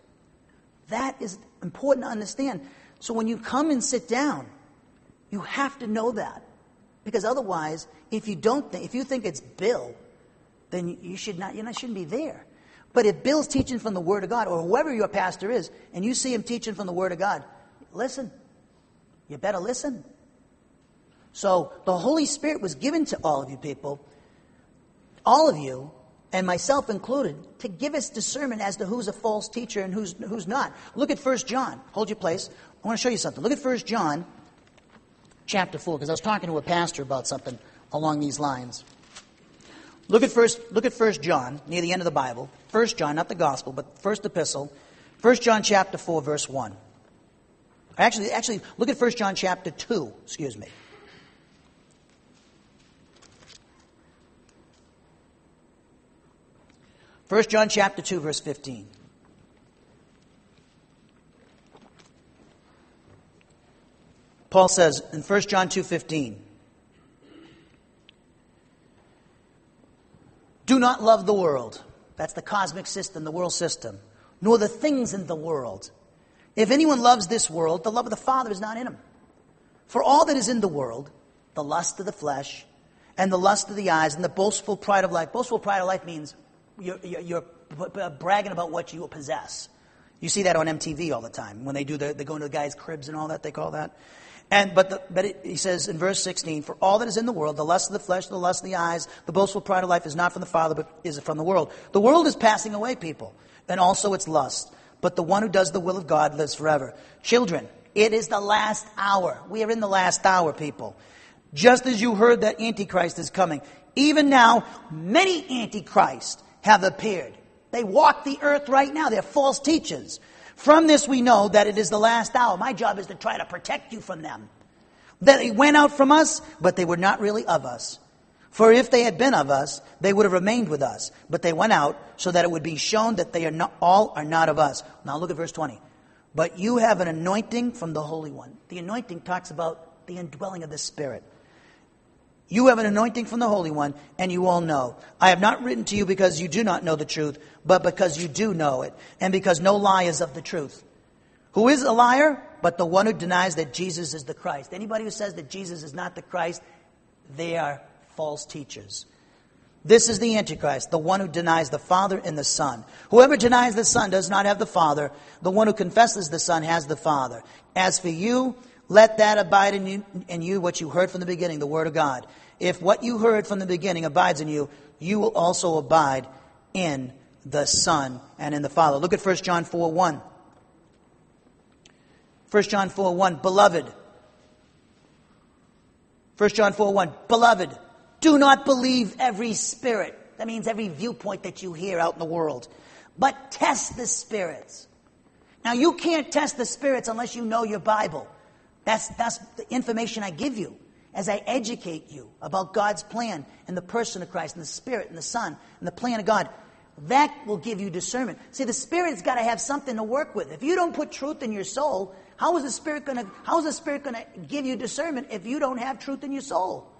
That is important to understand. So when you come and sit down, you have to know that. Because otherwise, if you don't think, if you think it's Bill, then you should not, you know, shouldn't be there. But if Bill's teaching from the Word of God, or whoever your pastor is, and you see him teaching from the Word of God, listen. You better listen. So the Holy Spirit was given to all of you people, all of you, and myself included, to give us discernment as to who's a false teacher and who's, who's not. Look at 1 John. Hold your place. I want to show you something. Look at 1 John chapter 4, because I was talking to a pastor about something along these lines. Look at first look at first John, near the end of the Bible. First John, not the gospel, but first epistle. First John chapter 4, verse 1. Actually, actually, look at First John chapter 2, excuse me. First John chapter 2, verse 15. Paul says in 1 John 2:15, Do not love the world. That's the cosmic system, the world system, nor the things in the world. If anyone loves this world, the love of the Father is not in him. For all that is in the world, the lust of the flesh, and the lust of the eyes, and the boastful pride of life. Boastful pride of life means you're, you're, you're bragging about what you possess. You see that on MTV all the time when they do the, they go into the guy's cribs and all that. They call that. And, but, the, but it, he says in verse 16, For all that is in the world, the lust of the flesh, the lust of the eyes, the boastful pride of life is not from the Father, but is from the world. The world is passing away, people, and also its lust. But the one who does the will of God lives forever. Children, it is the last hour. We are in the last hour, people. Just as you heard that Antichrist is coming, even now, many Antichrists have appeared. They walk the earth right now. They're false teachers. From this we know that it is the last hour. My job is to try to protect you from them. That they went out from us, but they were not really of us. For if they had been of us, they would have remained with us. But they went out so that it would be shown that they are not, all are not of us. Now look at verse 20. But you have an anointing from the Holy One. The anointing talks about the indwelling of the Spirit. You have an anointing from the Holy One, and you all know. I have not written to you because you do not know the truth, but because you do know it, and because no lie is of the truth. Who is a liar? But the one who denies that Jesus is the Christ. Anybody who says that Jesus is not the Christ, they are false teachers. This is the Antichrist, the one who denies the Father and the Son. Whoever denies the Son does not have the Father. The one who confesses the Son has the Father. As for you, let that abide in you, in you, what you heard from the beginning, the Word of God. If what you heard from the beginning abides in you, you will also abide in the Son and in the Father. Look at 1 John 4 1. 1 John 4 1. Beloved. 1 John 4 1. Beloved, do not believe every spirit. That means every viewpoint that you hear out in the world. But test the spirits. Now, you can't test the spirits unless you know your Bible. That's, that's the information I give you as I educate you about God's plan and the person of Christ and the Spirit and the Son and the plan of God. That will give you discernment. See, the Spirit's got to have something to work with. If you don't put truth in your soul, how is the Spirit going to, how is the Spirit going to give you discernment if you don't have truth in your soul?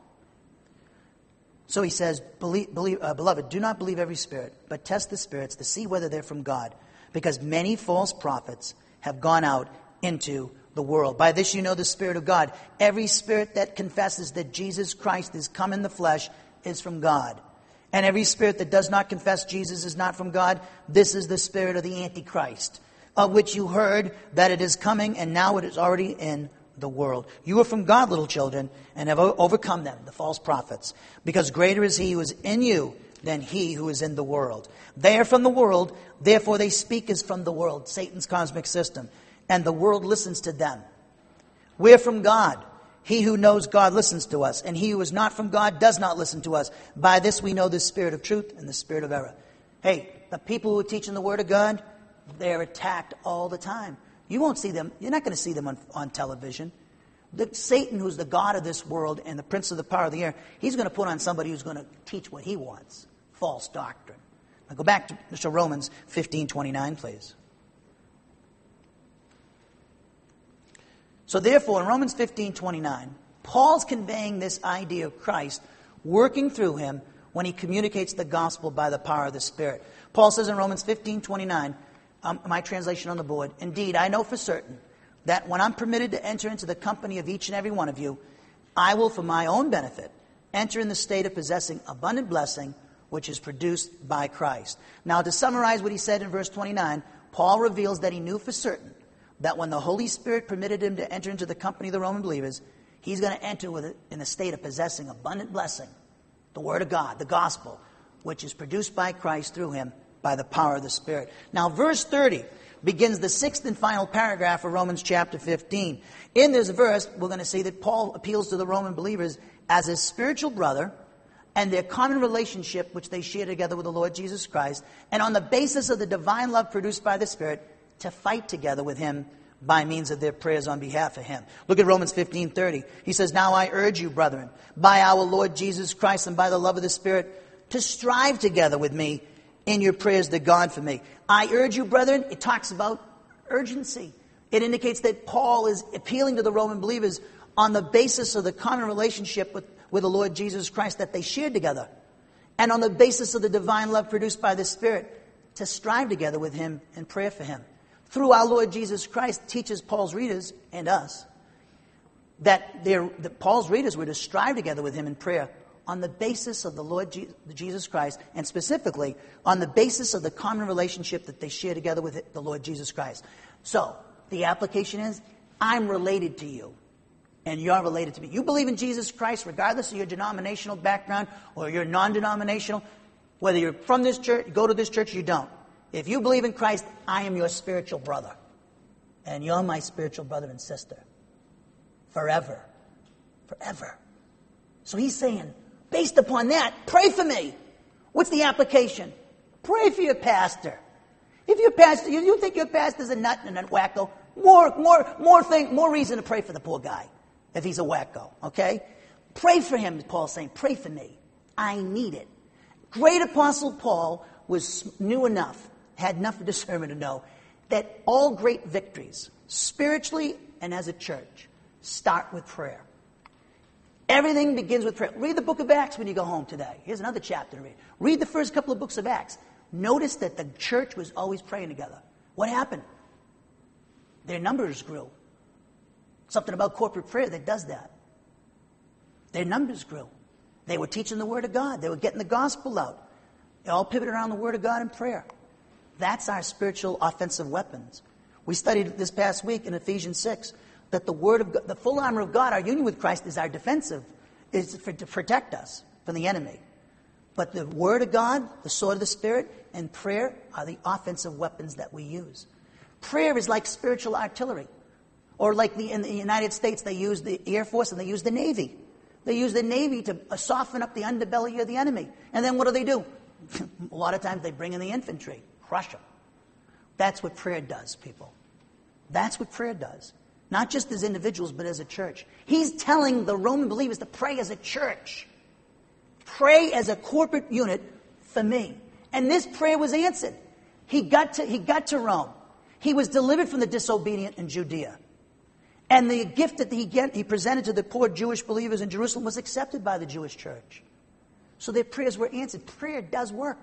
So he says, believe, believe, uh, Beloved, do not believe every spirit, but test the spirits to see whether they're from God, because many false prophets have gone out into the world. By this you know the Spirit of God. Every spirit that confesses that Jesus Christ is come in the flesh is from God. And every spirit that does not confess Jesus is not from God, this is the spirit of the Antichrist, of which you heard that it is coming, and now it is already in the world. You are from God, little children, and have overcome them, the false prophets, because greater is he who is in you than he who is in the world. They are from the world, therefore they speak as from the world, Satan's cosmic system, and the world listens to them. We're from God. He who knows God listens to us, and he who is not from God does not listen to us. By this we know the spirit of truth and the spirit of error. Hey, the people who are teaching the word of God, they're attacked all the time. You won't see them, you're not going to see them on, on television. The, Satan, who's the God of this world and the prince of the power of the air, he's going to put on somebody who's going to teach what he wants false doctrine. Now go back to, to Romans 15 29, please. So, therefore, in Romans 15 29, Paul's conveying this idea of Christ working through him when he communicates the gospel by the power of the Spirit. Paul says in Romans 15 29, um, my translation on the board, Indeed, I know for certain that when I'm permitted to enter into the company of each and every one of you, I will, for my own benefit, enter in the state of possessing abundant blessing which is produced by Christ. Now, to summarize what he said in verse 29, Paul reveals that he knew for certain that when the Holy Spirit permitted him to enter into the company of the Roman believers, he's going to enter with it in a state of possessing abundant blessing, the Word of God, the gospel, which is produced by Christ through him by the power of the Spirit. Now, verse 30 begins the sixth and final paragraph of Romans chapter 15. In this verse, we're going to see that Paul appeals to the Roman believers as his spiritual brother and their common relationship, which they share together with the Lord Jesus Christ, and on the basis of the divine love produced by the Spirit, to fight together with him by means of their prayers on behalf of him. Look at Romans 15:30. He says, "Now I urge you, brethren, by our Lord Jesus Christ and by the love of the Spirit, to strive together with me in your prayers to God for me." I urge you, brethren, it talks about urgency. It indicates that Paul is appealing to the Roman believers on the basis of the common relationship with, with the Lord Jesus Christ that they shared together. And on the basis of the divine love produced by the Spirit, to strive together with him in prayer for him through our Lord Jesus Christ teaches Paul's readers and us that, that Paul's readers were to strive together with him in prayer on the basis of the Lord Jesus Christ, and specifically on the basis of the common relationship that they share together with the Lord Jesus Christ. So, the application is I'm related to you, and you're related to me. You believe in Jesus Christ, regardless of your denominational background or your non denominational, whether you're from this church, go to this church, you don't. If you believe in Christ, I am your spiritual brother. And you're my spiritual brother and sister. Forever. Forever. So he's saying, based upon that, pray for me. What's the application? Pray for your pastor. If your pastor, you think your pastor's a nut and a wacko, more, more, more thing, more reason to pray for the poor guy if he's a wacko, okay? Pray for him, Paul's saying, pray for me. I need it. Great apostle Paul was knew enough had enough discernment to know that all great victories, spiritually and as a church, start with prayer. Everything begins with prayer. Read the book of Acts when you go home today. Here's another chapter to read. Read the first couple of books of Acts. Notice that the church was always praying together. What happened? Their numbers grew. Something about corporate prayer that does that. Their numbers grew. They were teaching the Word of God. They were getting the gospel out. They all pivoted around the Word of God and prayer. That's our spiritual offensive weapons. We studied this past week in Ephesians 6 that the word of God, the full armor of God, our union with Christ is our defensive, is for, to protect us from the enemy. But the word of God, the sword of the spirit, and prayer are the offensive weapons that we use. Prayer is like spiritual artillery. Or like the, in the United States, they use the Air Force and they use the Navy. They use the Navy to uh, soften up the underbelly of the enemy. And then what do they do? *laughs* A lot of times they bring in the infantry crush them. That's what prayer does, people. That's what prayer does. Not just as individuals, but as a church. He's telling the Roman believers to pray as a church. Pray as a corporate unit for me. And this prayer was answered. He got to, he got to Rome. He was delivered from the disobedient in Judea. And the gift that he, get, he presented to the poor Jewish believers in Jerusalem was accepted by the Jewish church. So their prayers were answered. Prayer does work.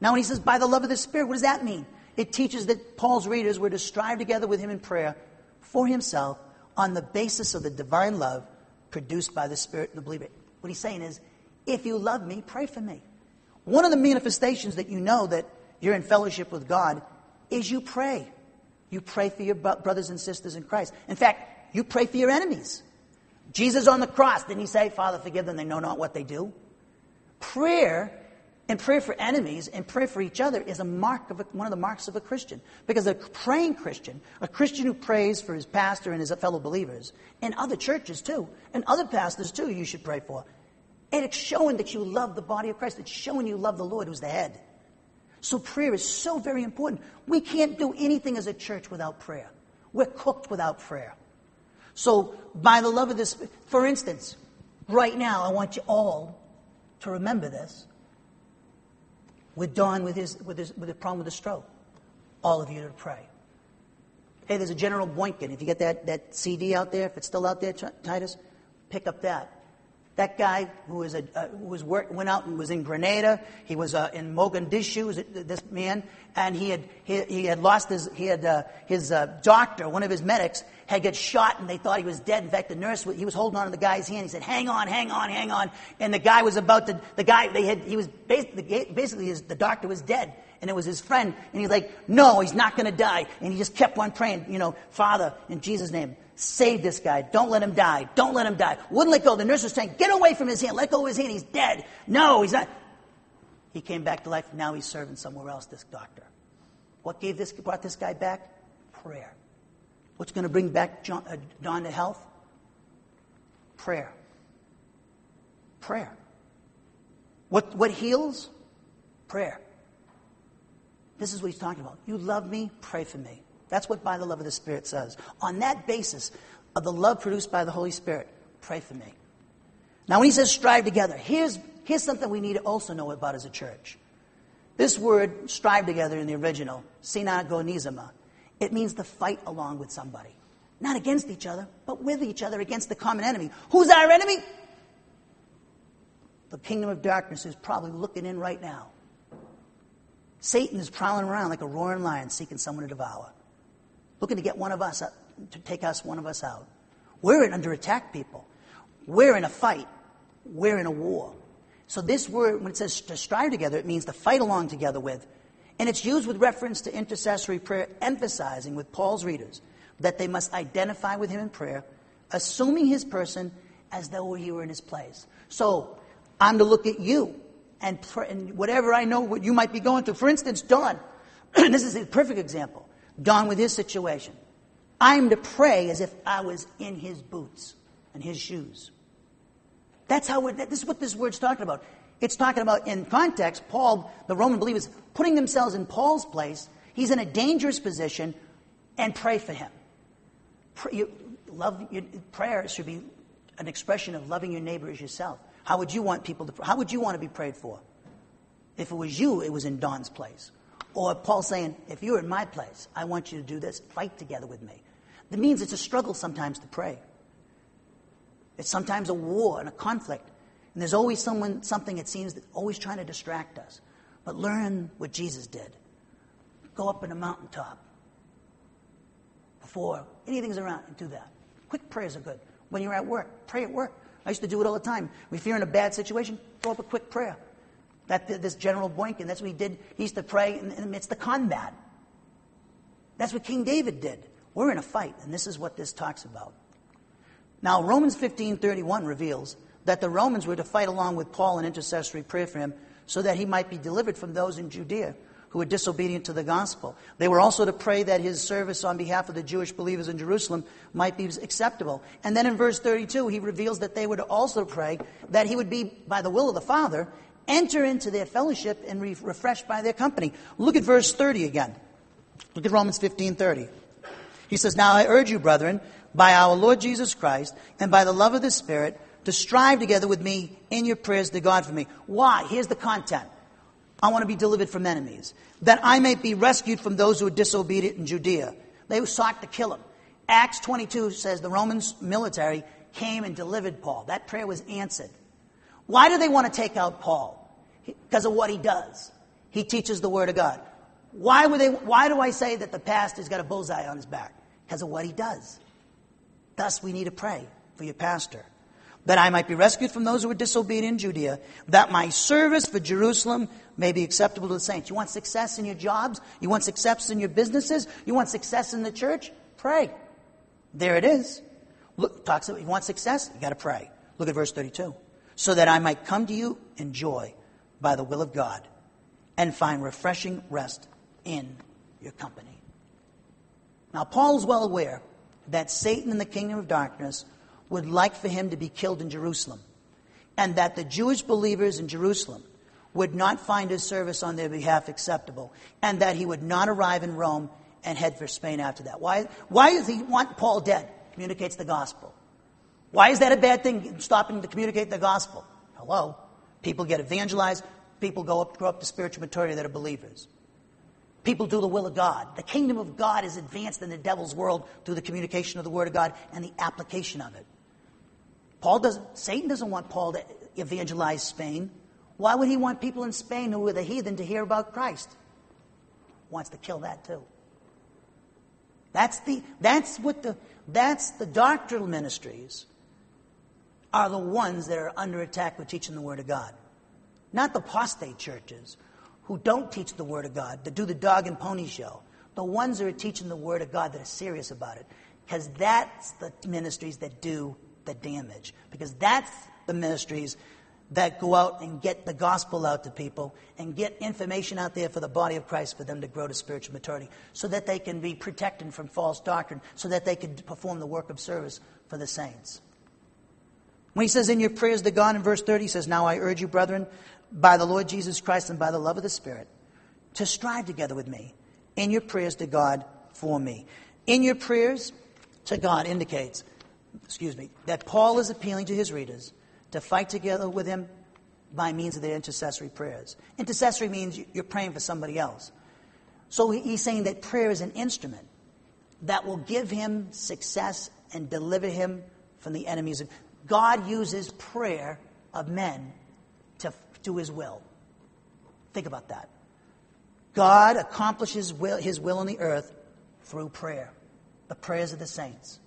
Now, when he says, by the love of the Spirit, what does that mean? It teaches that Paul's readers were to strive together with him in prayer for himself on the basis of the divine love produced by the Spirit in the believer. What he's saying is, if you love me, pray for me. One of the manifestations that you know that you're in fellowship with God is you pray. You pray for your brothers and sisters in Christ. In fact, you pray for your enemies. Jesus on the cross, didn't he say, Father, forgive them, they know not what they do? Prayer and prayer for enemies and prayer for each other is a mark of a, one of the marks of a Christian. Because a praying Christian, a Christian who prays for his pastor and his fellow believers, and other churches too, and other pastors too, you should pray for. And it's showing that you love the body of Christ. It's showing you love the Lord who's the head. So prayer is so very important. We can't do anything as a church without prayer. We're cooked without prayer. So by the love of this, for instance, right now I want you all to remember this with Don with his with his with the problem with the stroke. All of you to pray. Hey, there's a General Boykin. If you get that, that CD out there, if it's still out there, Titus, pick up that. That guy who was a, uh, who was work, went out and was in Grenada. He was uh, in Mogadishu. This man, and he had he, he had lost his he had uh, his uh, doctor, one of his medics, had got shot, and they thought he was dead. In fact, the nurse he was holding on to the guy's hand. He said, "Hang on, hang on, hang on." And the guy was about to. The guy they had he was basically basically his, the doctor was dead and it was his friend, and he's like, No, he's not going to die. And he just kept on praying, you know, Father, in Jesus' name, save this guy. Don't let him die. Don't let him die. Wouldn't let go. The nurse was saying, Get away from his hand. Let go of his hand. He's dead. No, he's not. He came back to life. Now he's serving somewhere else, this doctor. What gave this, brought this guy back? Prayer. What's going to bring back John, uh, Don to health? Prayer. Prayer. What, what heals? Prayer. This is what he's talking about. You love me, pray for me. That's what by the love of the Spirit says. On that basis of the love produced by the Holy Spirit, pray for me. Now, when he says strive together, here's, here's something we need to also know about as a church. This word, strive together in the original, synagonizema, it means to fight along with somebody. Not against each other, but with each other against the common enemy. Who's our enemy? The kingdom of darkness is probably looking in right now. Satan is prowling around like a roaring lion seeking someone to devour, looking to get one of us, up, to take us, one of us out. We're under attack, people. We're in a fight. We're in a war. So this word, when it says to strive together, it means to fight along together with. And it's used with reference to intercessory prayer, emphasizing with Paul's readers that they must identify with him in prayer, assuming his person as though he were in his place. So I'm to look at you and, and whatever I know what you might be going through. For instance, Don. *clears throat* this is a perfect example. Don with his situation. I'm to pray as if I was in his boots and his shoes. That's how this is what this word's talking about. It's talking about in context, Paul, the Roman believers, putting themselves in Paul's place. He's in a dangerous position, and pray for him. Pray, you, love, you, prayer should be an expression of loving your neighbor as yourself. How would you want people to, how would you want to be prayed for? If it was you, it was in Don's place. Or Paul saying, if you're in my place, I want you to do this, fight together with me. That means it's a struggle sometimes to pray. It's sometimes a war and a conflict. And there's always someone, something it seems, that always trying to distract us. But learn what Jesus did. Go up in a mountaintop before anything's around and do that. Quick prayers are good. When you're at work, pray at work. I used to do it all the time. If you're in a bad situation, throw up a quick prayer. That this General Boykin, that's what he did. He used to pray in, the midst of combat. That's what King David did. We're in a fight, and this is what this talks about. Now, Romans 15:31 reveals that the Romans were to fight along with Paul in intercessory prayer for him so that he might be delivered from those in Judea who were disobedient to the gospel. They were also to pray that his service on behalf of the Jewish believers in Jerusalem might be acceptable. And then in verse 32, he reveals that they would also pray that he would be, by the will of the Father, enter into their fellowship and be refreshed by their company. Look at verse 30 again. Look at Romans 15:30. He says, "Now I urge you, brethren, by our Lord Jesus Christ and by the love of the Spirit, to strive together with me in your prayers to God for me." Why? Here's the content. I want to be delivered from enemies, that I may be rescued from those who are disobedient in Judea. They sought to kill him. Acts 22 says the Romans military came and delivered Paul. That prayer was answered. Why do they want to take out Paul? Because of what he does. He teaches the Word of God. Why, would they, why do I say that the pastor's got a bullseye on his back? Because of what he does. Thus, we need to pray for your pastor. That I might be rescued from those who are disobedient in Judea, that my service for Jerusalem may be acceptable to the saints. You want success in your jobs? You want success in your businesses? You want success in the church? Pray. There it is. Look, talks about you want success? You got to pray. Look at verse 32. So that I might come to you in joy by the will of God and find refreshing rest in your company. Now, Paul is well aware that Satan and the kingdom of darkness would like for him to be killed in Jerusalem, and that the Jewish believers in Jerusalem would not find his service on their behalf acceptable, and that he would not arrive in Rome and head for Spain after that. Why, why does he want Paul dead? Communicates the gospel. Why is that a bad thing, stopping to communicate the gospel? Hello? People get evangelized, people go up, grow up to spiritual maturity that are believers. People do the will of God. The kingdom of God is advanced in the devil's world through the communication of the word of God and the application of it. Paul doesn't, Satan doesn't want Paul to evangelize Spain. Why would he want people in Spain who are the heathen to hear about Christ? Wants to kill that too. That's the, that's what the, that's the doctrinal ministries are the ones that are under attack with teaching the Word of God. Not the apostate churches who don't teach the Word of God, that do the dog and pony show. The ones that are teaching the Word of God that are serious about it. Because that's the ministries that do the damage. Because that's the ministries that go out and get the gospel out to people and get information out there for the body of Christ for them to grow to spiritual maturity so that they can be protected from false doctrine, so that they can perform the work of service for the saints. When he says in your prayers to God in verse 30, he says, Now I urge you, brethren, by the Lord Jesus Christ and by the love of the Spirit, to strive together with me in your prayers to God for me. In your prayers to God indicates, excuse me, that Paul is appealing to his readers to fight together with him by means of their intercessory prayers. Intercessory means you're praying for somebody else. So he's saying that prayer is an instrument that will give him success and deliver him from the enemies. God uses prayer of men to do his will. Think about that. God accomplishes will, his will on the earth through prayer, the prayers of the saints.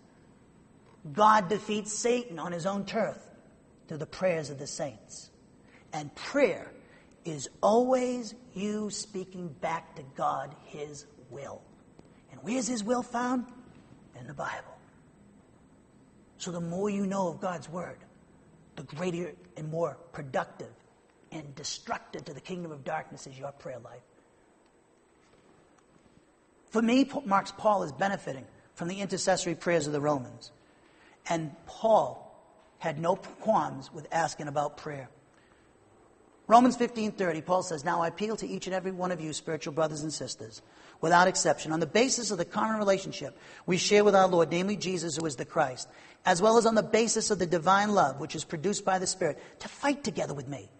God defeats Satan on his own turf through the prayers of the saints. And prayer is always you speaking back to God his will. And where's his will found? In the Bible. So the more you know of God's word, the greater and more productive and destructive to the kingdom of darkness is your prayer life. For me, Mark's Paul is benefiting from the intercessory prayers of the Romans. And Paul had no qualms with asking about prayer. Romans 15:30 Paul says, "Now I appeal to each and every one of you spiritual brothers and sisters, without exception, on the basis of the common relationship we share with our Lord, namely Jesus who is the Christ, as well as on the basis of the divine love which is produced by the Spirit, to fight together with me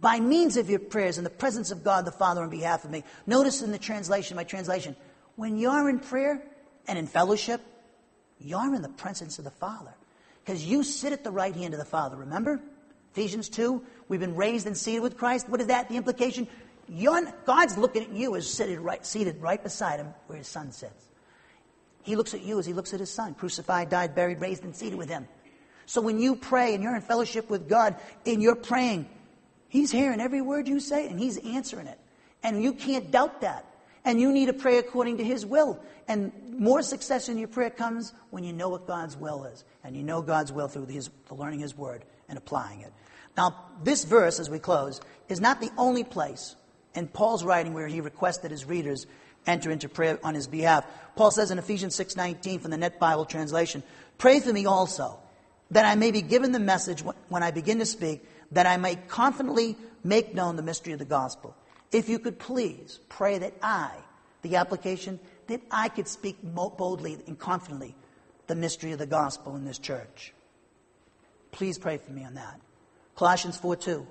by means of your prayers in the presence of God the Father on behalf of me. Notice in the translation, my translation, when you're in prayer and in fellowship, you're in the presence of the Father. Because you sit at the right hand of the Father, remember? Ephesians 2, we've been raised and seated with Christ. What is that? The implication? You're, God's looking at you as seated right, seated right beside him where his son sits. He looks at you as he looks at his son, crucified, died, buried, raised, and seated with him. So when you pray and you're in fellowship with God and you're praying, He's hearing every word you say and He's answering it. And you can't doubt that. And you need to pray according to His will. And more success in your prayer comes when you know what God's will is. And you know God's will through his, learning His Word and applying it. Now, this verse, as we close, is not the only place in Paul's writing where he requested his readers enter into prayer on his behalf. Paul says in Ephesians 6.19 from the Net Bible translation, Pray for me also, that I may be given the message when I begin to speak, that I may confidently make known the mystery of the gospel. If you could please pray that I, the application, that I could speak boldly and confidently the mystery of the gospel in this church. Please pray for me on that. Colossians 4 2.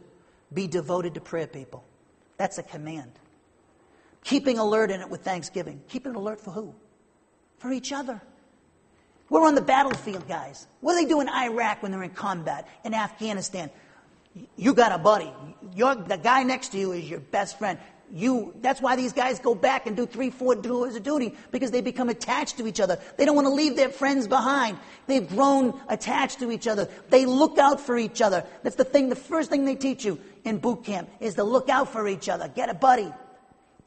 Be devoted to prayer, people. That's a command. Keeping alert in it with thanksgiving. Keeping alert for who? For each other. We're on the battlefield, guys. What do they do in Iraq when they're in combat? In Afghanistan? You got a buddy. You're, the guy next to you is your best friend. You, that's why these guys go back and do three, four tours of duty, because they become attached to each other. They don't want to leave their friends behind. They've grown attached to each other. They look out for each other. That's the thing, the first thing they teach you in boot camp is to look out for each other. Get a buddy.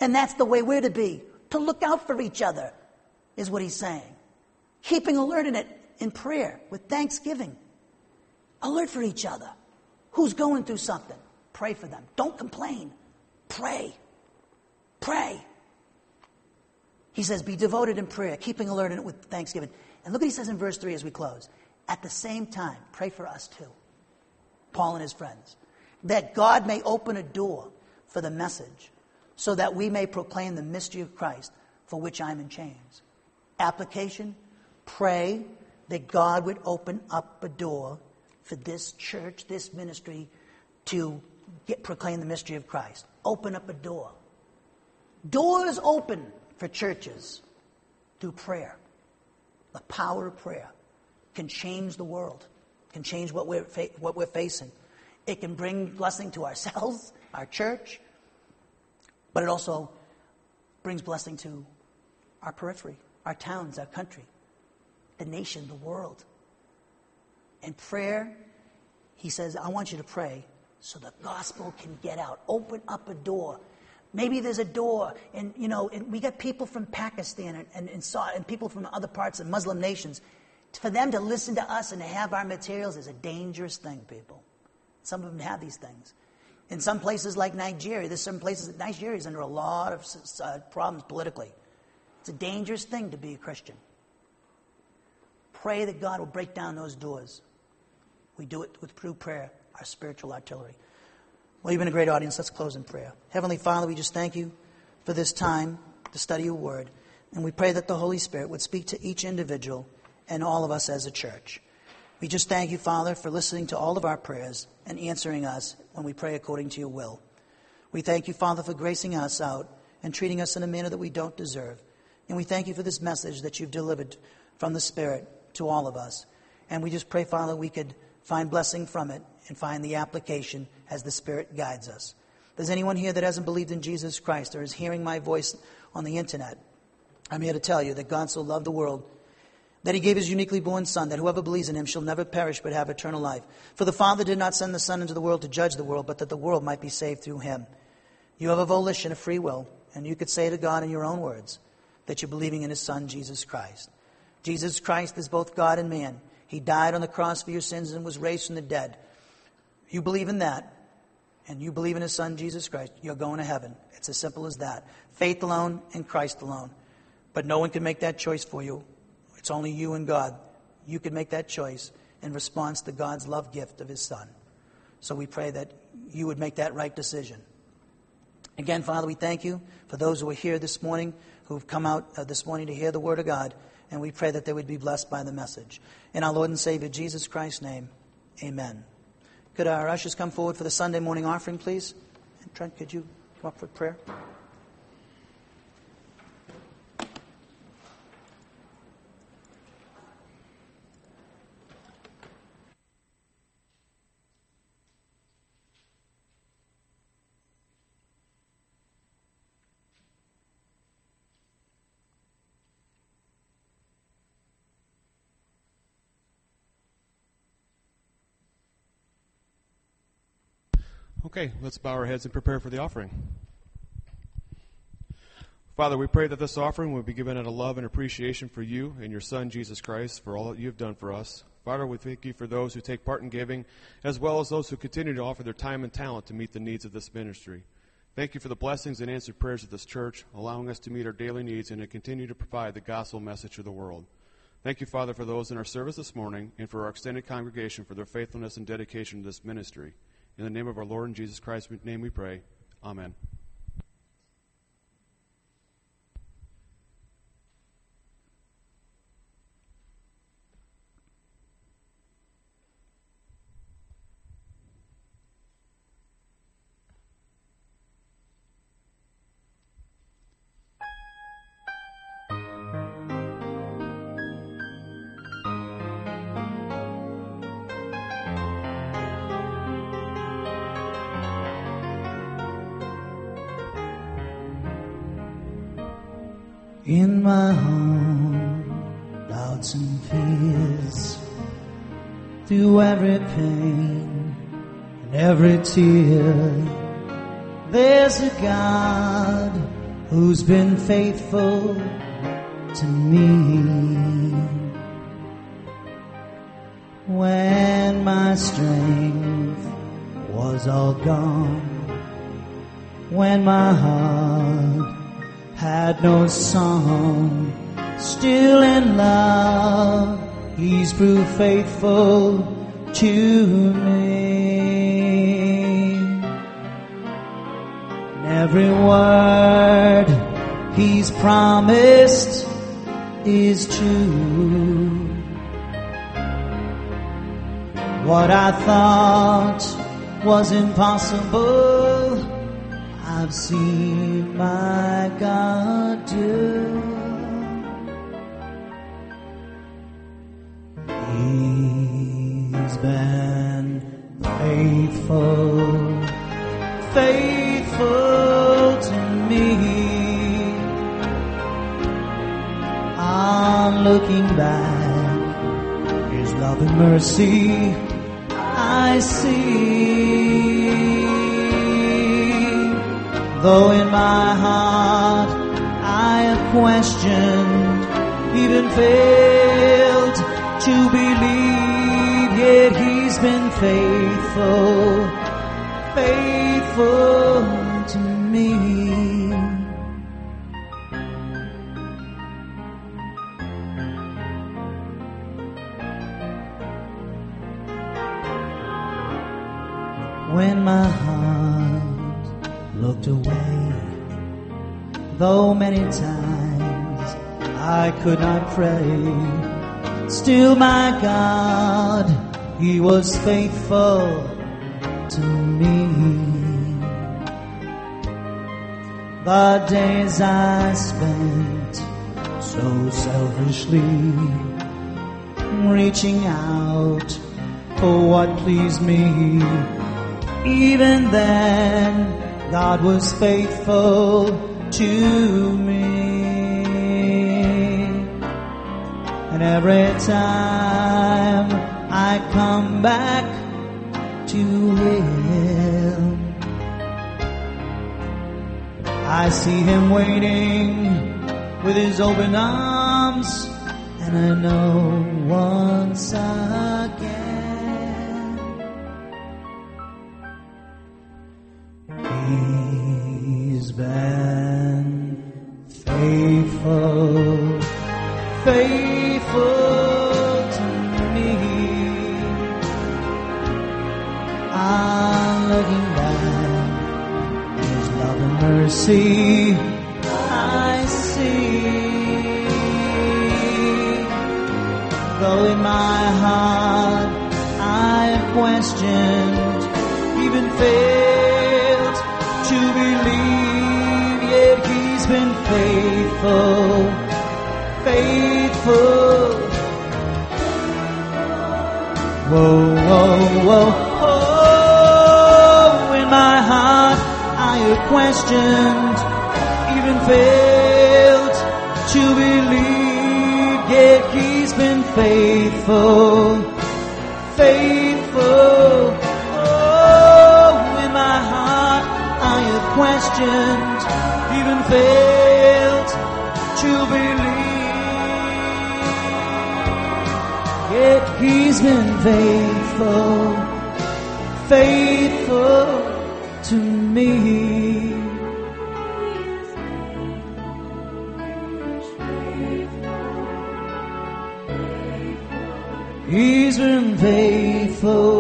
And that's the way we're to be. To look out for each other, is what he's saying. Keeping alert in it in prayer with thanksgiving. Alert for each other. Who's going through something? Pray for them. Don't complain. Pray. Pray. He says, be devoted in prayer, keeping alert in it with thanksgiving. And look what he says in verse 3 as we close. At the same time, pray for us too, Paul and his friends, that God may open a door for the message so that we may proclaim the mystery of Christ for which I'm in chains. Application pray that God would open up a door for this church, this ministry, to get, proclaim the mystery of Christ. Open up a door. Doors open for churches through prayer. The power of prayer can change the world, can change what we're, fa- what we're facing. It can bring blessing to ourselves, *laughs* our church, but it also brings blessing to our periphery, our towns, our country, the nation, the world. And prayer, he says, I want you to pray so the gospel can get out. Open up a door. Maybe there's a door, and you know, and we got people from Pakistan and, and, and, saw, and people from other parts of Muslim nations. For them to listen to us and to have our materials is a dangerous thing, people. Some of them have these things. In some places like Nigeria, there's some places Nigeria is under a lot of uh, problems politically. It's a dangerous thing to be a Christian. Pray that God will break down those doors. We do it with through prayer, our spiritual artillery. Well, you've been a great audience. Let's close in prayer. Heavenly Father, we just thank you for this time to study your word. And we pray that the Holy Spirit would speak to each individual and all of us as a church. We just thank you, Father, for listening to all of our prayers and answering us when we pray according to your will. We thank you, Father, for gracing us out and treating us in a manner that we don't deserve. And we thank you for this message that you've delivered from the Spirit to all of us. And we just pray, Father, we could find blessing from it and find the application as the Spirit guides us. There's anyone here that hasn't believed in Jesus Christ or is hearing my voice on the internet, I'm here to tell you that God so loved the world that he gave his uniquely born Son, that whoever believes in him shall never perish but have eternal life. For the Father did not send the Son into the world to judge the world, but that the world might be saved through him. You have a volition, a free will, and you could say to God in your own words that you're believing in his Son, Jesus Christ. Jesus Christ is both God and man. He died on the cross for your sins and was raised from the dead. You believe in that, and you believe in his Son, Jesus Christ, you're going to heaven. It's as simple as that. Faith alone and Christ alone. But no one can make that choice for you. It's only you and God. You can make that choice in response to God's love gift of His Son. So we pray that you would make that right decision. Again, Father, we thank you for those who are here this morning, who've come out uh, this morning to hear the Word of God, and we pray that they would be blessed by the message. In our Lord and Savior Jesus Christ's name, amen. Could our ushers come forward for the Sunday morning offering, please? And Trent, could you come up for prayer? Okay, let's bow our heads and prepare for the offering. Father, we pray that this offering will be given out of love and appreciation for you and your Son, Jesus Christ, for all that you've done for us. Father, we thank you for those who take part in giving, as well as those who continue to offer their time and talent to meet the needs of this ministry. Thank you for the blessings and answered prayers of this church, allowing us to meet our daily needs and to continue to provide the gospel message to the world. Thank you, Father, for those in our service this morning and for our extended congregation for their faithfulness and dedication to this ministry. In the name of our Lord and Jesus Christ's name we pray. Amen. Tear, there's a God who's been faithful to me. When my strength was all gone, when my heart had no song, still in love, he's proved faithful to me. Every word he's promised is true. What I thought was impossible, I've seen my God do. He's been faithful, faithful to me. I'm looking back, His love and mercy I see. Though in my heart I have questioned, even failed to believe, yet He's been faithful, faithful me. when my heart looked away. Though many times I could not pray, still my God, He was faithful to me. The days I spent so selfishly reaching out for what pleased me even then, God was faithful to me. And every time I come back to Him, I see Him waiting with His open arms, and I know once again. Whoa, whoa, whoa, oh, in my heart I have questioned, even failed to believe, yet He's been faithful, faithful. Oh, in my heart I have questioned, been faithful, faithful to me. He's been faithful, faithful